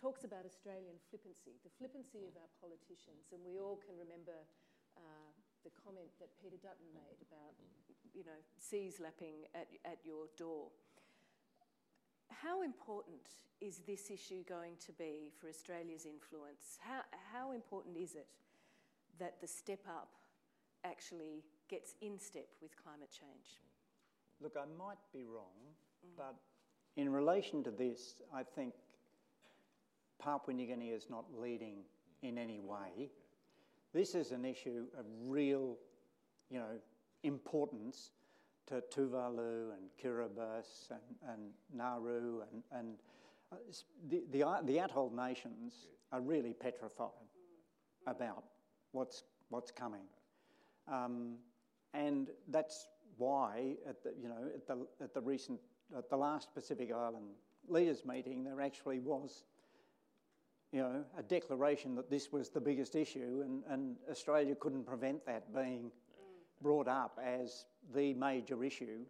talks about Australian flippancy, the flippancy of our politicians, and we all can remember uh, the comment that Peter Dutton made about, you know, seas lapping at, at your door. How important is this issue going to be for Australia's influence? How, how important is it that the step up actually gets in step with climate change? Look, I might be wrong, mm. but in relation to this, I think Papua New Guinea is not leading in any way. This is an issue of real, you know, importance to Tuvalu and Kiribati and, and Nauru and, and uh, the, the, the atoll nations are really petrified about what's, what's coming. Um, and that's why, at the, you know, at the, at the recent, at the last Pacific Island leaders meeting, there actually was, you know, a declaration that this was the biggest issue, and, and Australia couldn't prevent that being brought up as the major issue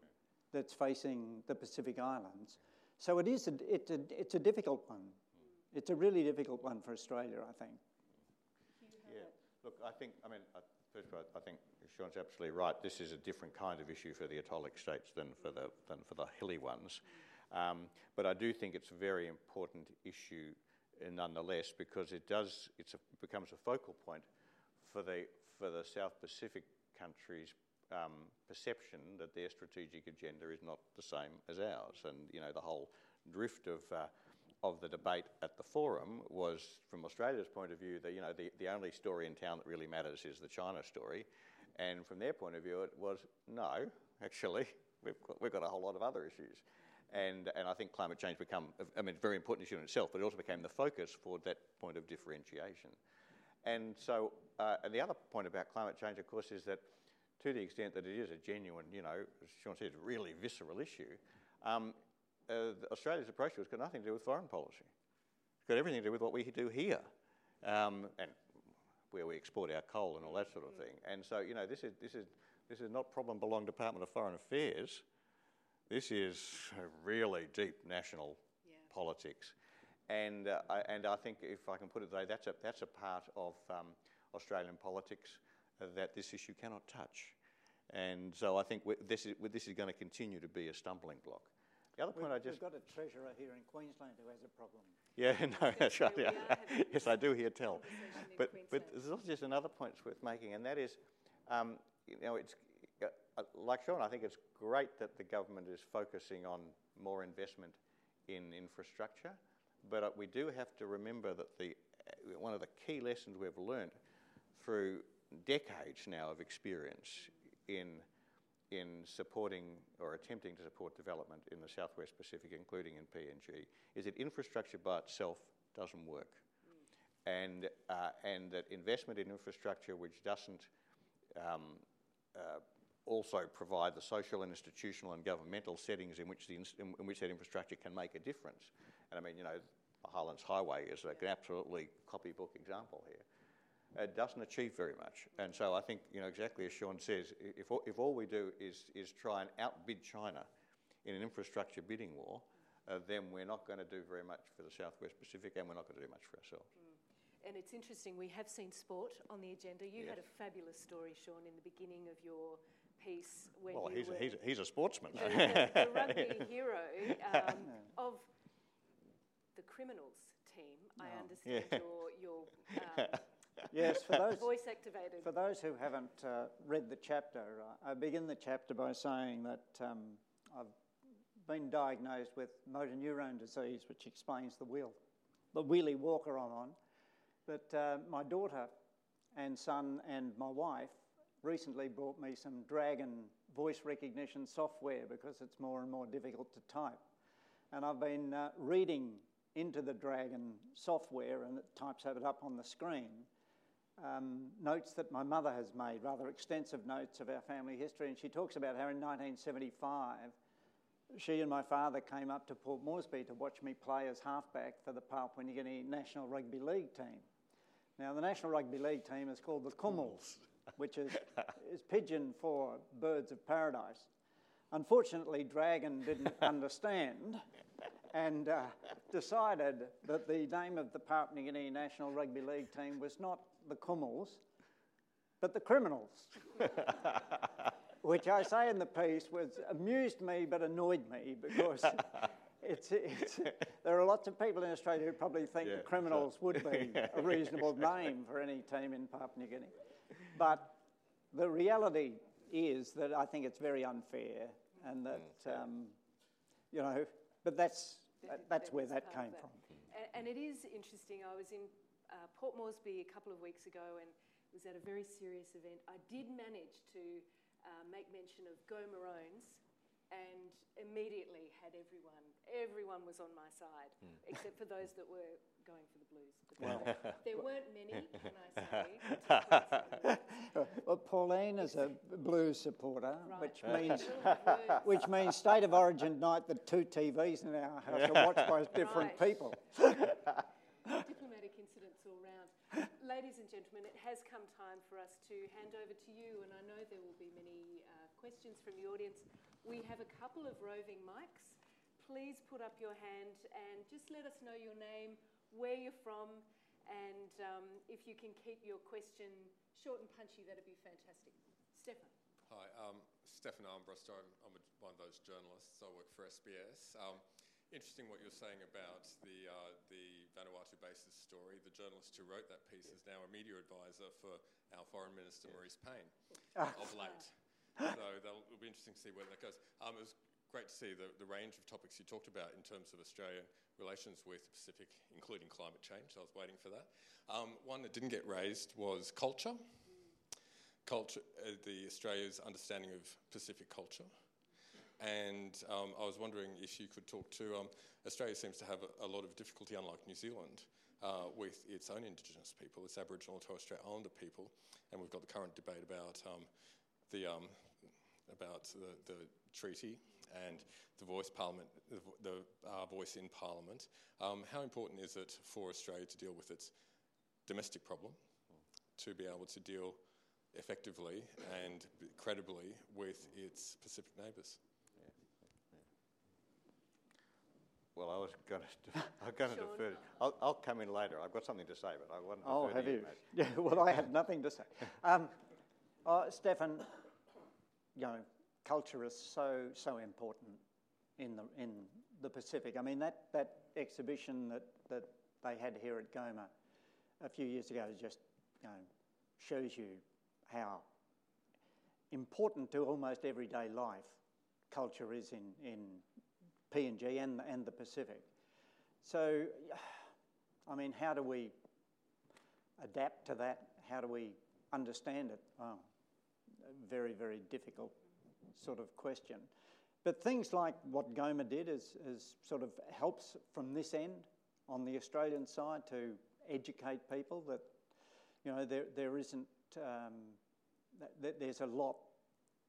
that's facing the Pacific Islands. So it is a, it's, a, it's a difficult one. It's a really difficult one for Australia, I think. Yeah, look, I think, I mean, first of all, I think Sean's absolutely right. This is a different kind of issue for the atollic states than for the, than for the hilly ones. Um, but I do think it's a very important issue uh, nonetheless because it does, it becomes a focal point for the, for the South Pacific countries' um, perception that their strategic agenda is not the same as ours. And, you know, the whole drift of, uh, of the debate at the forum was, from Australia's point of view, that, you know, the, the only story in town that really matters is the China story. And from their point of view, it was, no, actually, we've got, we've got a whole lot of other issues. And, and I think climate change became, I mean, very important issue in itself, but it also became the focus for that point of differentiation. And so, uh, and the other point about climate change, of course, is that to the extent that it is a genuine, you know, as Sean said, really visceral issue, um, uh, Australia's approach to it has got nothing to do with foreign policy. It's got everything to do with what we do here, um, and where we export our coal and all that sort of thing. And so, you know, this is this is this is not problem belong Department of Foreign Affairs. This is really deep national yeah. politics, and uh, I, and I think if I can put it that way, that's a that's a part of um, Australian politics that this issue cannot touch. And so I think this is, this is going to continue to be a stumbling block. The other point we've, I just. We've got a treasurer here in Queensland who has a problem. Yeah, no, that's right. Yeah. yes, I do hear tell. But, but there's also just another point worth making, and that is, um, you know, it's uh, like Sean, I think it's great that the government is focusing on more investment in infrastructure, but uh, we do have to remember that the, uh, one of the key lessons we've learned through decades now of experience in, in supporting or attempting to support development in the Southwest Pacific, including in PNG, is that infrastructure by itself doesn't work. Mm. And, uh, and that investment in infrastructure which doesn't um, uh, also provide the social and institutional and governmental settings in which, the, in, in which that infrastructure can make a difference. And I mean, you know, the Highlands Highway is an absolutely copybook example here it doesn't achieve very much. And so I think, you know, exactly as Sean says, if, if all we do is, is try and outbid China in an infrastructure bidding war, uh, then we're not going to do very much for the Southwest Pacific and we're not going to do much for ourselves. Mm. And it's interesting, we have seen sport on the agenda. You yes. had a fabulous story, Sean, in the beginning of your piece. When well, he's, a, he's, a, he's a sportsman. The, the, the rugby hero um, of the criminals team. I oh. understand yeah. your, your um, yes, for those, voice activated. For those who haven't uh, read the chapter, uh, I begin the chapter by saying that um, I've been diagnosed with motor neurone disease, which explains the wheel, the wheelie walker I'm on. But uh, my daughter and son and my wife recently brought me some Dragon voice recognition software because it's more and more difficult to type. And I've been uh, reading into the Dragon software and it types it up on the screen um, notes that my mother has made, rather extensive notes of our family history. And she talks about how in 1975, she and my father came up to Port Moresby to watch me play as halfback for the Papua New Guinea National Rugby League team. Now, the National Rugby League team is called the Kumuls, which is, is pidgin for birds of paradise. Unfortunately, Dragon didn't understand and uh, decided that the name of the Papua New Guinea National Rugby League team was not the Kumuls, but the criminals. Which I say in the piece was amused me but annoyed me because it's, it's, there are lots of people in Australia who probably think yeah, the criminals would be a reasonable name for any team in Papua New Guinea. But the reality is that I think it's very unfair and that, mm, um, you know, but that's, that's where that came from. And, and, it is interesting. I was in uh, Port Moresby a couple of weeks ago and was at a very serious event. I did manage to uh, make mention of Go Maroons and immediately had everyone, everyone was on my side, mm. except for those that were going for the Blues. Well, there weren't many, can I say. well, Pauline is a Blues supporter, right. which means which means State of Origin night, the two TVs in our house are watched by different right. people. Diplomatic incidents all round. Ladies and gentlemen, it has come time for us to hand over to you, and I know there will be many uh, questions from the audience. We have a couple of roving mics. Please put up your hand and just let us know your name, where you're from, and um, if you can keep your question short and punchy, that'd be fantastic. Stefan. Hi, um, Stefan Armbruster. I'm, I'm, one of those journalists. I work for SBS. Um, interesting what you're saying about the, uh, the Vanuatu basis story. The journalist who wrote that piece is now a media advisor for our Foreign Minister, Marise Payne, of late. So it'll be interesting to see where that goes. Um, it was great to see the, the range of topics you talked about in terms of Australian relations with the Pacific, including climate change. I was waiting for that. Um, one that didn't get raised was culture. Culture, uh, the Australia's understanding of Pacific culture. And um, I was wondering if you could talk to um, Australia seems to have a, a, lot of difficulty, unlike New Zealand, uh, with its own Indigenous people, its Aboriginal and Torres Strait Islander people, and we've got the current debate about um, the um, about the, the treaty and the voice parliament, the, the uh, voice in parliament. Um, how important is it for Australia to deal with its domestic problem, to be able to deal effectively and credibly with its Pacific neighbours? Well, I was going to, I was going to defer. I'll, I'll, come in later. I've got something to say, but I want to. Oh, have you? you yeah. Well, I have nothing to say. Um, uh, Stefan, you know, culture is so so important in the in the Pacific. I mean that that exhibition that that they had here at Goma a few years ago just you know shows you how important to almost everyday life culture is in in PNG and and the Pacific. So, I mean, how do we adapt to that? How do we understand it? Very, very difficult sort of question. But things like what Goma did is, is sort of helps from this end on the Australian side to educate people that you know there there isn't um, that, there's a lot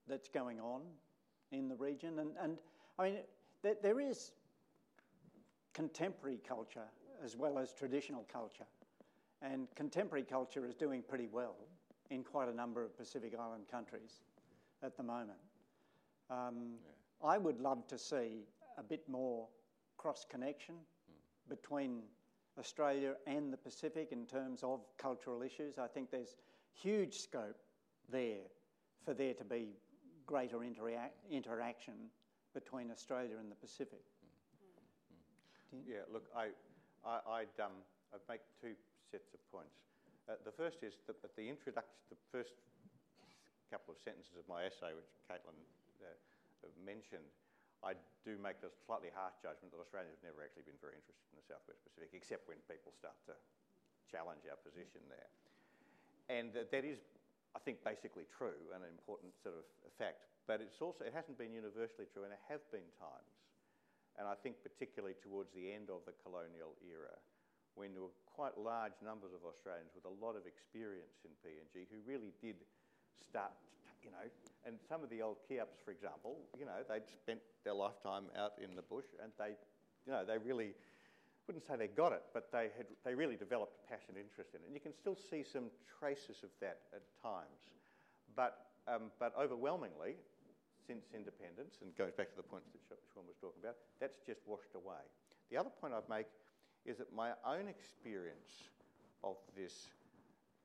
that's going on in the region and and I mean there, there is contemporary culture as well as traditional culture and contemporary culture is doing pretty well in quite a number of Pacific Island countries at the moment. Um, yeah. I would love to see a bit more cross connection mm. between Australia and the Pacific in terms of cultural issues. I think there's huge scope there for there to be greater intera- interaction between Australia and the Pacific. Mm. Mm. Yeah, look, I, I, would um, I'd make two sets of points. Uh, the first is that at the introduction, the first couple of sentences of my essay, which Caitlin uh, mentioned, I do make the slightly harsh judgment that Australia has never actually been very interested in the Southwest Pacific, except when people start to challenge our position there. And that is, I think, basically true and an important sort of fact. But it's also, it hasn't been universally true, and there have been times, and I think particularly towards the end of the colonial era, when there were quite large numbers of Australians with a lot of experience in PNG who really did start, you know, and some of the old Kiaps, for example, you know, they'd spent their lifetime out in the bush and they, you know, they really, wouldn't say they got it, but they, had, they really developed a passionate interest in it. And you can still see some traces of that at times. But, um, but overwhelmingly, since independence, and goes back to the points that Sean was talking about, that's just washed away. The other point I'd make is that my own experience of this,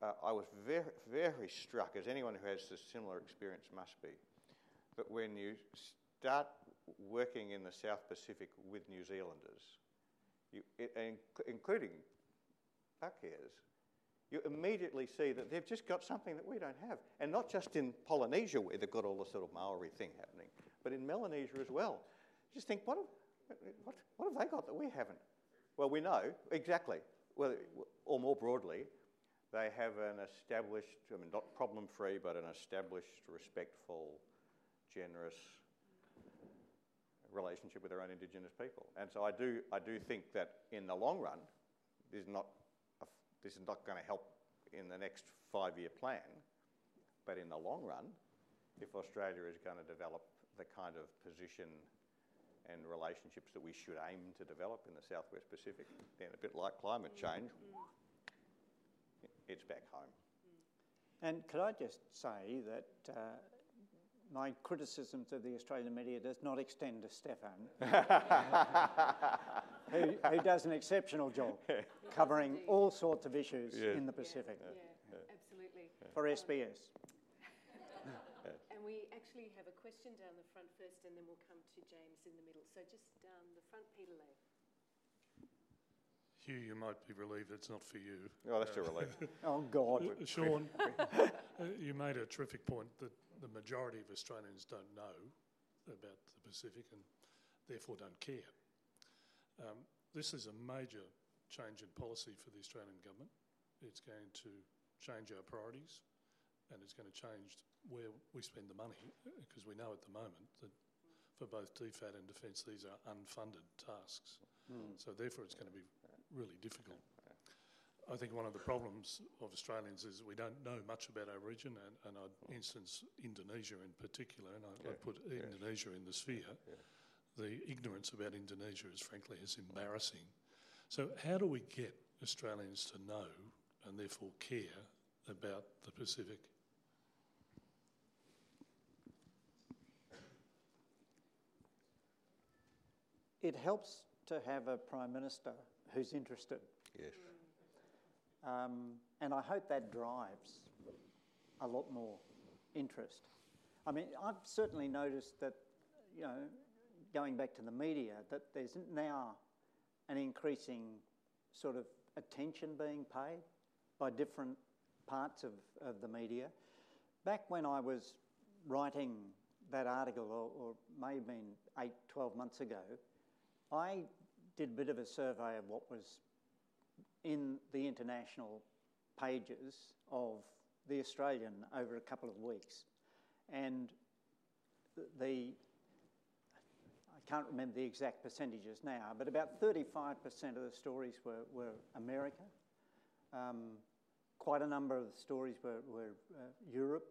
uh, I was very, very struck, as anyone who has a similar experience must be, that when you start working in the South Pacific with New Zealanders, you, including Pākehās, you immediately see that they've just got something that we don't have. And not just in Polynesia, where they've got all the sort of Maori thing happening, but in Melanesia as well. Just think, what have, what, what have they got that we haven't? Well, we know, exactly. well, or more broadly, they have an established, I mean, not problem free, but an established, respectful, generous relationship with their own Indigenous people. And so I do, I do think that in the long run, this is not, this is not going to help in the next five year plan, but in the long run, if Australia is going to develop the kind of position and relationships that we should aim to develop in the Southwest Pacific, then a bit like climate change, it's back home. And could I just say that uh, my criticisms of the Australian media does not extend to Stefan, who, who, does an exceptional job covering all sorts of issues yes. in the Pacific. Yeah, yeah, absolutely. For SBS. and we actually have a question down the front first, and then we'll come to James in the middle. So just down the front, Peter Lay. Hugh, you might be relieved it's not for you. Oh, that's uh, a relief. oh, God. Uh, Sean, uh, you made a terrific point that the majority of Australians don't know about the Pacific and therefore don't care. Um, this is a major change in policy for the Australian government. It's going to change our priorities and it's going to change where we spend the money because we know at the moment that for both DFAT and defence these are unfunded tasks. Mm. So therefore it's going to be really difficult. I think one of the problems of Australians is we don't know much about our region, and, and I'd instance Indonesia in particular, and I, yeah. I'd put yeah. Indonesia in the sphere. Yeah. The ignorance about Indonesia is frankly is embarrassing. So how do we get Australians to know and therefore care about the Pacific? It helps to have a Prime Minister who's interested. Yes. Um, and I hope that drives a lot more interest. I mean, I've certainly noticed that, you know, going back to the media, that there's now an increasing sort of attention being paid by different parts of, of the media. Back when I was writing that article, or, or may have been eight, 12 months ago, I did a bit of a survey of what was in the international pages of the Australian over a couple of weeks. And the, can't remember the exact percentages now, but about 35% of the stories were, were America. Um, quite a number of the stories were, were uh, Europe.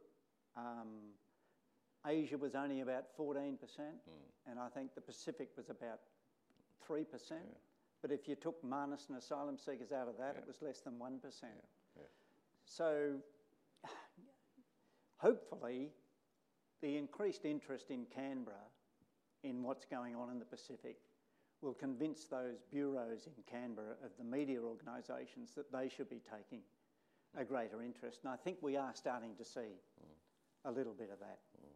Um, Asia was only about 14%, mm. and I think the Pacific was about 3%. Yeah. But if you took Manus and asylum seekers out of that, yeah. it was less than 1%. Yeah. So hopefully, the increased interest in Canberra in what's going on in the Pacific will convince those bureaus in Canberra of the media organisations that they should be taking a greater interest. And I think we are starting to see mm. a little bit of that. Mm.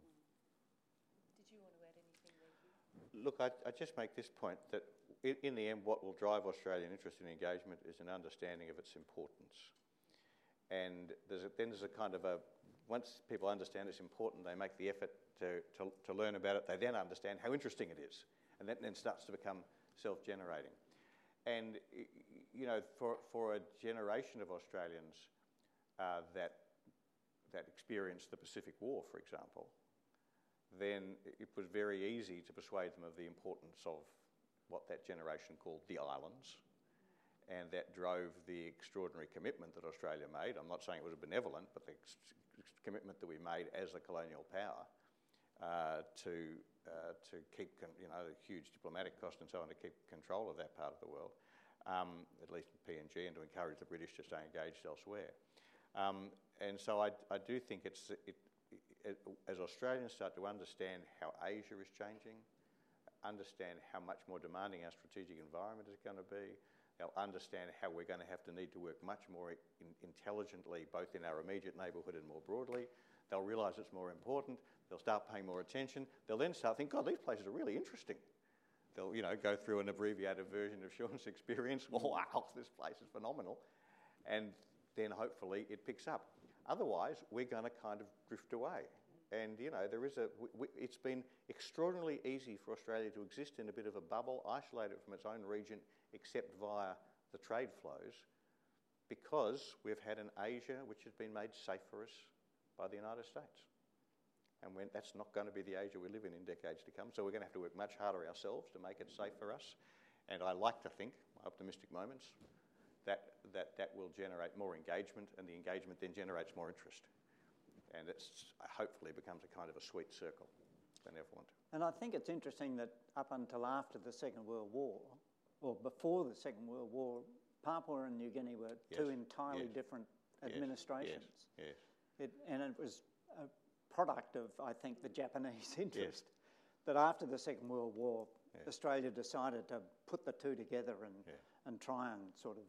Did you want to add anything there? Look, I, I just make this point that in, in the end, what will drive Australian interest in engagement is an understanding of its importance. And there's a, then there's a kind of a, once people understand it's important, they make the effort to, to, to learn about it, they then understand how interesting it is. And that then starts to become self generating. And, you know, for, for a generation of Australians uh, that, that experienced the Pacific War, for example, then it was very easy to persuade them of the importance of what that generation called the islands. And that drove the extraordinary commitment that Australia made. I'm not saying it was benevolent, but the commitment that we made as a colonial power uh, to, uh, to keep, you know, the huge diplomatic cost and so on, to keep control of that part of the world, um, at least in PNG, and to encourage the British to stay engaged elsewhere. Um, and so I, I do think it's, it, it, as Australians start to understand how Asia is changing, understand how much more demanding our strategic environment is going to be. They'll understand how we're going to have to need to work much more in, intelligently, both in our immediate neighbourhood and more broadly. They'll realise it's more important. They'll start paying more attention. They'll then start thinking, God, these places are really interesting. They'll, you know, go through an abbreviated version of Sean's experience. Oh, wow, this place is phenomenal. And then hopefully it picks up. Otherwise, we're going to kind of drift away. And, you know, there is a, it's been extraordinarily easy for Australia to exist in a bit of a bubble, isolated from its own region, except via the trade flows, because we've had an Asia which has been made safe for us by the United States. And when, that's not going to be the Asia we live in in decades to come. So we're going to have to work much harder ourselves to make it safe for us. And I like to think, optimistic moments, that that, that will generate more engagement, and the engagement then generates more interest. And it hopefully becomes a kind of a sweet circle benevolent. And I think it's interesting that up until after the Second World War, or before the Second World War, Papua and New Guinea were Yes, two entirely yes, different administrations. Yes. It, and it was a product of, I think, the Japanese interest. That after the Second World War. Australia decided to put the two together and, and try and sort of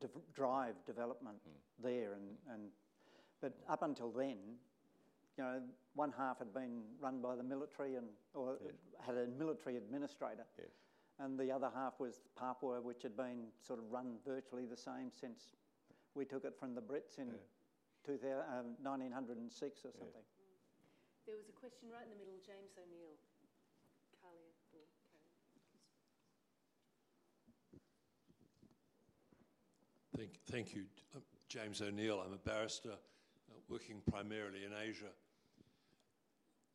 de- drive development Hmm. there. And, and but up until then, you know, one half had been run by the military and or had a military administrator, Yes. And the other half was Papua, which had been sort of run virtually the same since we took it from the Brits in Yeah. 2000, um, 1906 or something. There was a question right in the middle, James O'Neill. Carlia. Thank, thank you. I'm James O'Neill. I'm a barrister uh, working primarily in Asia.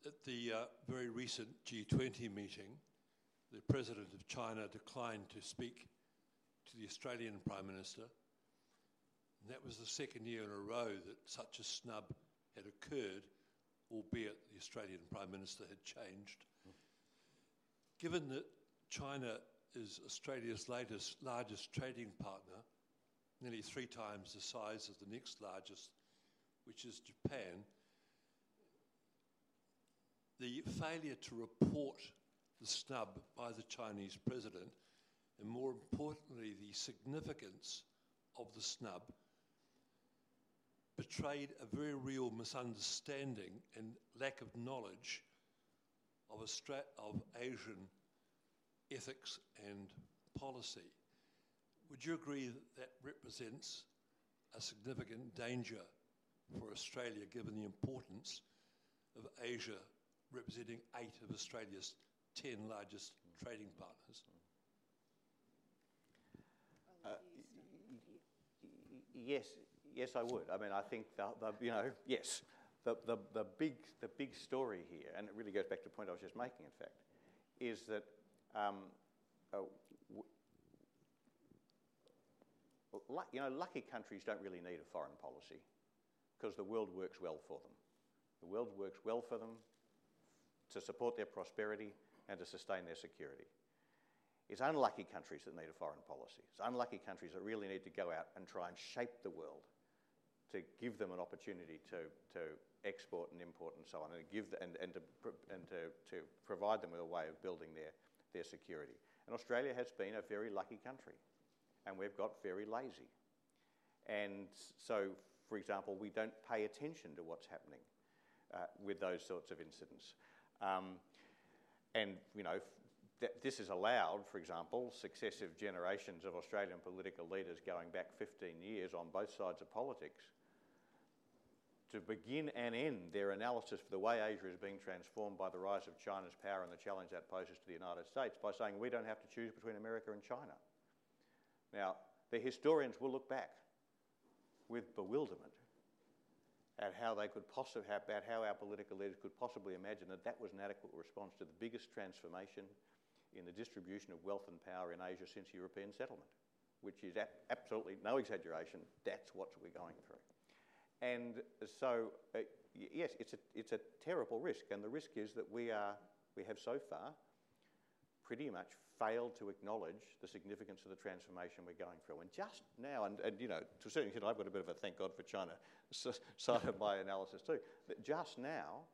At the uh, very recent G20 meeting, the President of China declined to speak to the Australian Prime Minister. And that was the second year in a row that such a snub had occurred, albeit the Australian Prime Minister had changed. Given that China is Australia's latest, largest trading partner, nearly three times the size of the next largest, which is Japan, the failure to report the snub by the Chinese president, and more importantly, the significance of the snub, betrayed a very real misunderstanding and lack of knowledge of, of Asian ethics and policy. Would you agree that that represents a significant danger for Australia given the importance of Asia representing eight of Australia's 10 largest trading partners? Uh, Yes, yes, I would. I mean, I think the, the you know, yes, the, the, the big the big story here, and it really goes back to the point I was just making. In fact, is that um, uh, w- you know, lucky countries don't really need a foreign policy because the world works well for them. The world works well for them to support their prosperity and to sustain their security. It's unlucky countries that need a foreign policy. It's unlucky countries that really need to go out and try and shape the world to give them an opportunity to, to export and import and so on, and, give the, and, and, to, and to, to provide them with a way of building their, their security. And Australia has been a very lucky country, and we've got very lazy. And so, for example, we don't pay attention to what's happening uh, with those sorts of incidents. Um, and, you know, that this has allowed, for example, successive generations of Australian political leaders going back 15 years on both sides of politics to begin and end their analysis of the way Asia is being transformed by the rise of China's power and the challenge that poses to the United States by saying we don't have to choose between America and China. Now, the historians will look back with bewilderment at how they could possibly, about how our political leaders could possibly imagine that that was an adequate response to the biggest transformation in the distribution of wealth and power in Asia since European settlement, which is absolutely no exaggeration. That's what we're going through. And so, uh, yes, it's a, it's a terrible risk, and the risk is that we, are, we have so far pretty much failed to acknowledge the significance of the transformation we're going through. And just now, and, and you know, to a certain extent, I've got a bit of a thank God for China side of my analysis too, that just now,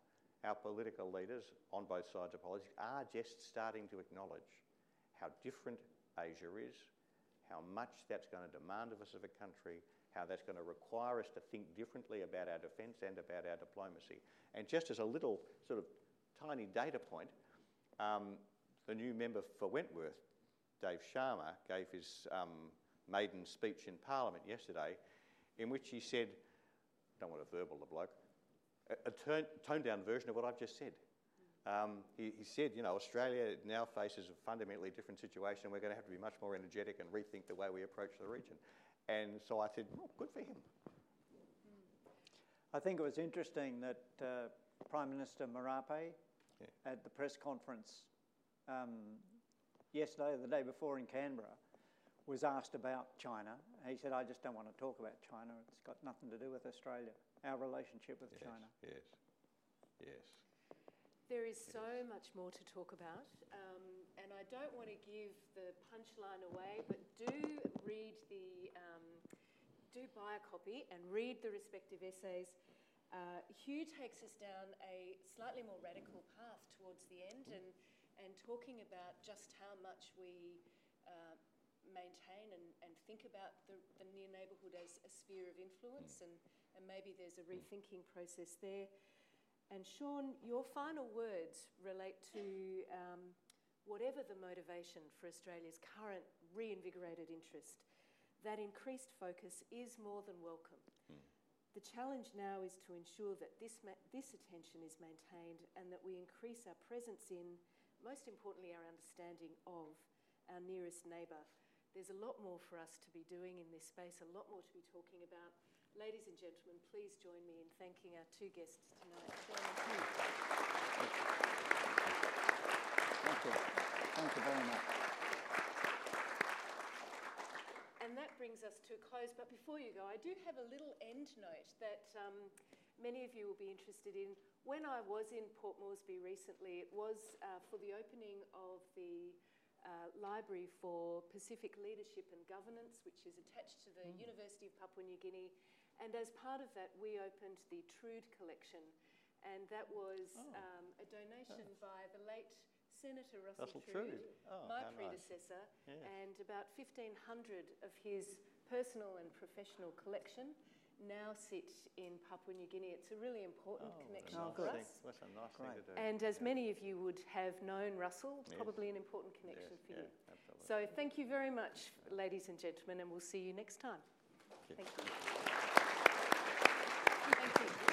our political leaders on both sides of politics are just starting to acknowledge how different Asia is, how much that's going to demand of us as a country, how that's going to require us to think differently about our defence and about our diplomacy. And just as a little sort of tiny data point, um, the new member for Wentworth, Dave Sharma, gave his um, maiden speech in Parliament yesterday, in which he said, I don't want to verbal the bloke, a, a turn, toned down version of what I've just said. Um, he, he said, you know, Australia now faces a fundamentally different situation. We're going to have to be much more energetic and rethink the way we approach the region. And so I said, oh, good for him. I think it was interesting that uh, Prime Minister Marape Yeah. at the press conference um, yesterday or the day before in Canberra was asked about China. He said, I just don't want to talk about China. It's got nothing to do with Australia, our relationship with Yes, China. yes, yes. There is so much more to talk about, um, and I don't want to give the punchline away, but do read the, um, do buy a copy and read the respective essays. Uh, Hugh takes us down a slightly more radical path towards the end, and and talking about just how much we. Uh, maintain and, and think about the, the near neighbourhood as a sphere of influence, and, and maybe there's a rethinking process there. And Sean, your final words relate to um, whatever the motivation for Australia's current reinvigorated interest, that increased focus is more than welcome. The challenge now is to ensure that this, ma- this attention is maintained and that we increase our presence in, most importantly, our understanding of our nearest neighbour. There's a lot more for us to be doing in this space, a lot more to be talking about. Ladies and gentlemen, please join me in thanking our two guests tonight, Thank you. Thank you very much. And that brings us to a close. But before you go, I do have a little end note that um, many of you will be interested in. When I was in Port Moresby recently, it was uh, for the opening of the uh, Library for Pacific Leadership and Governance, which is attached to the University of Papua New Guinea. And as part of that, we opened the Trood Collection. And that was um, a donation by the late Senator Russell, Russell Trood. Trood, Oh, my nice. predecessor, Yeah. and about 1,500 of his personal and professional collection now sit in Papua New Guinea. It's a really important oh, connection Oh, for good. us. That's a nice thing to do. And as many of you would have known Russell, Yes. probably an important connection Yes, for yeah, you. absolutely. So thank you very much, ladies and gentlemen, and we'll see you next time. Thank you. Thank you.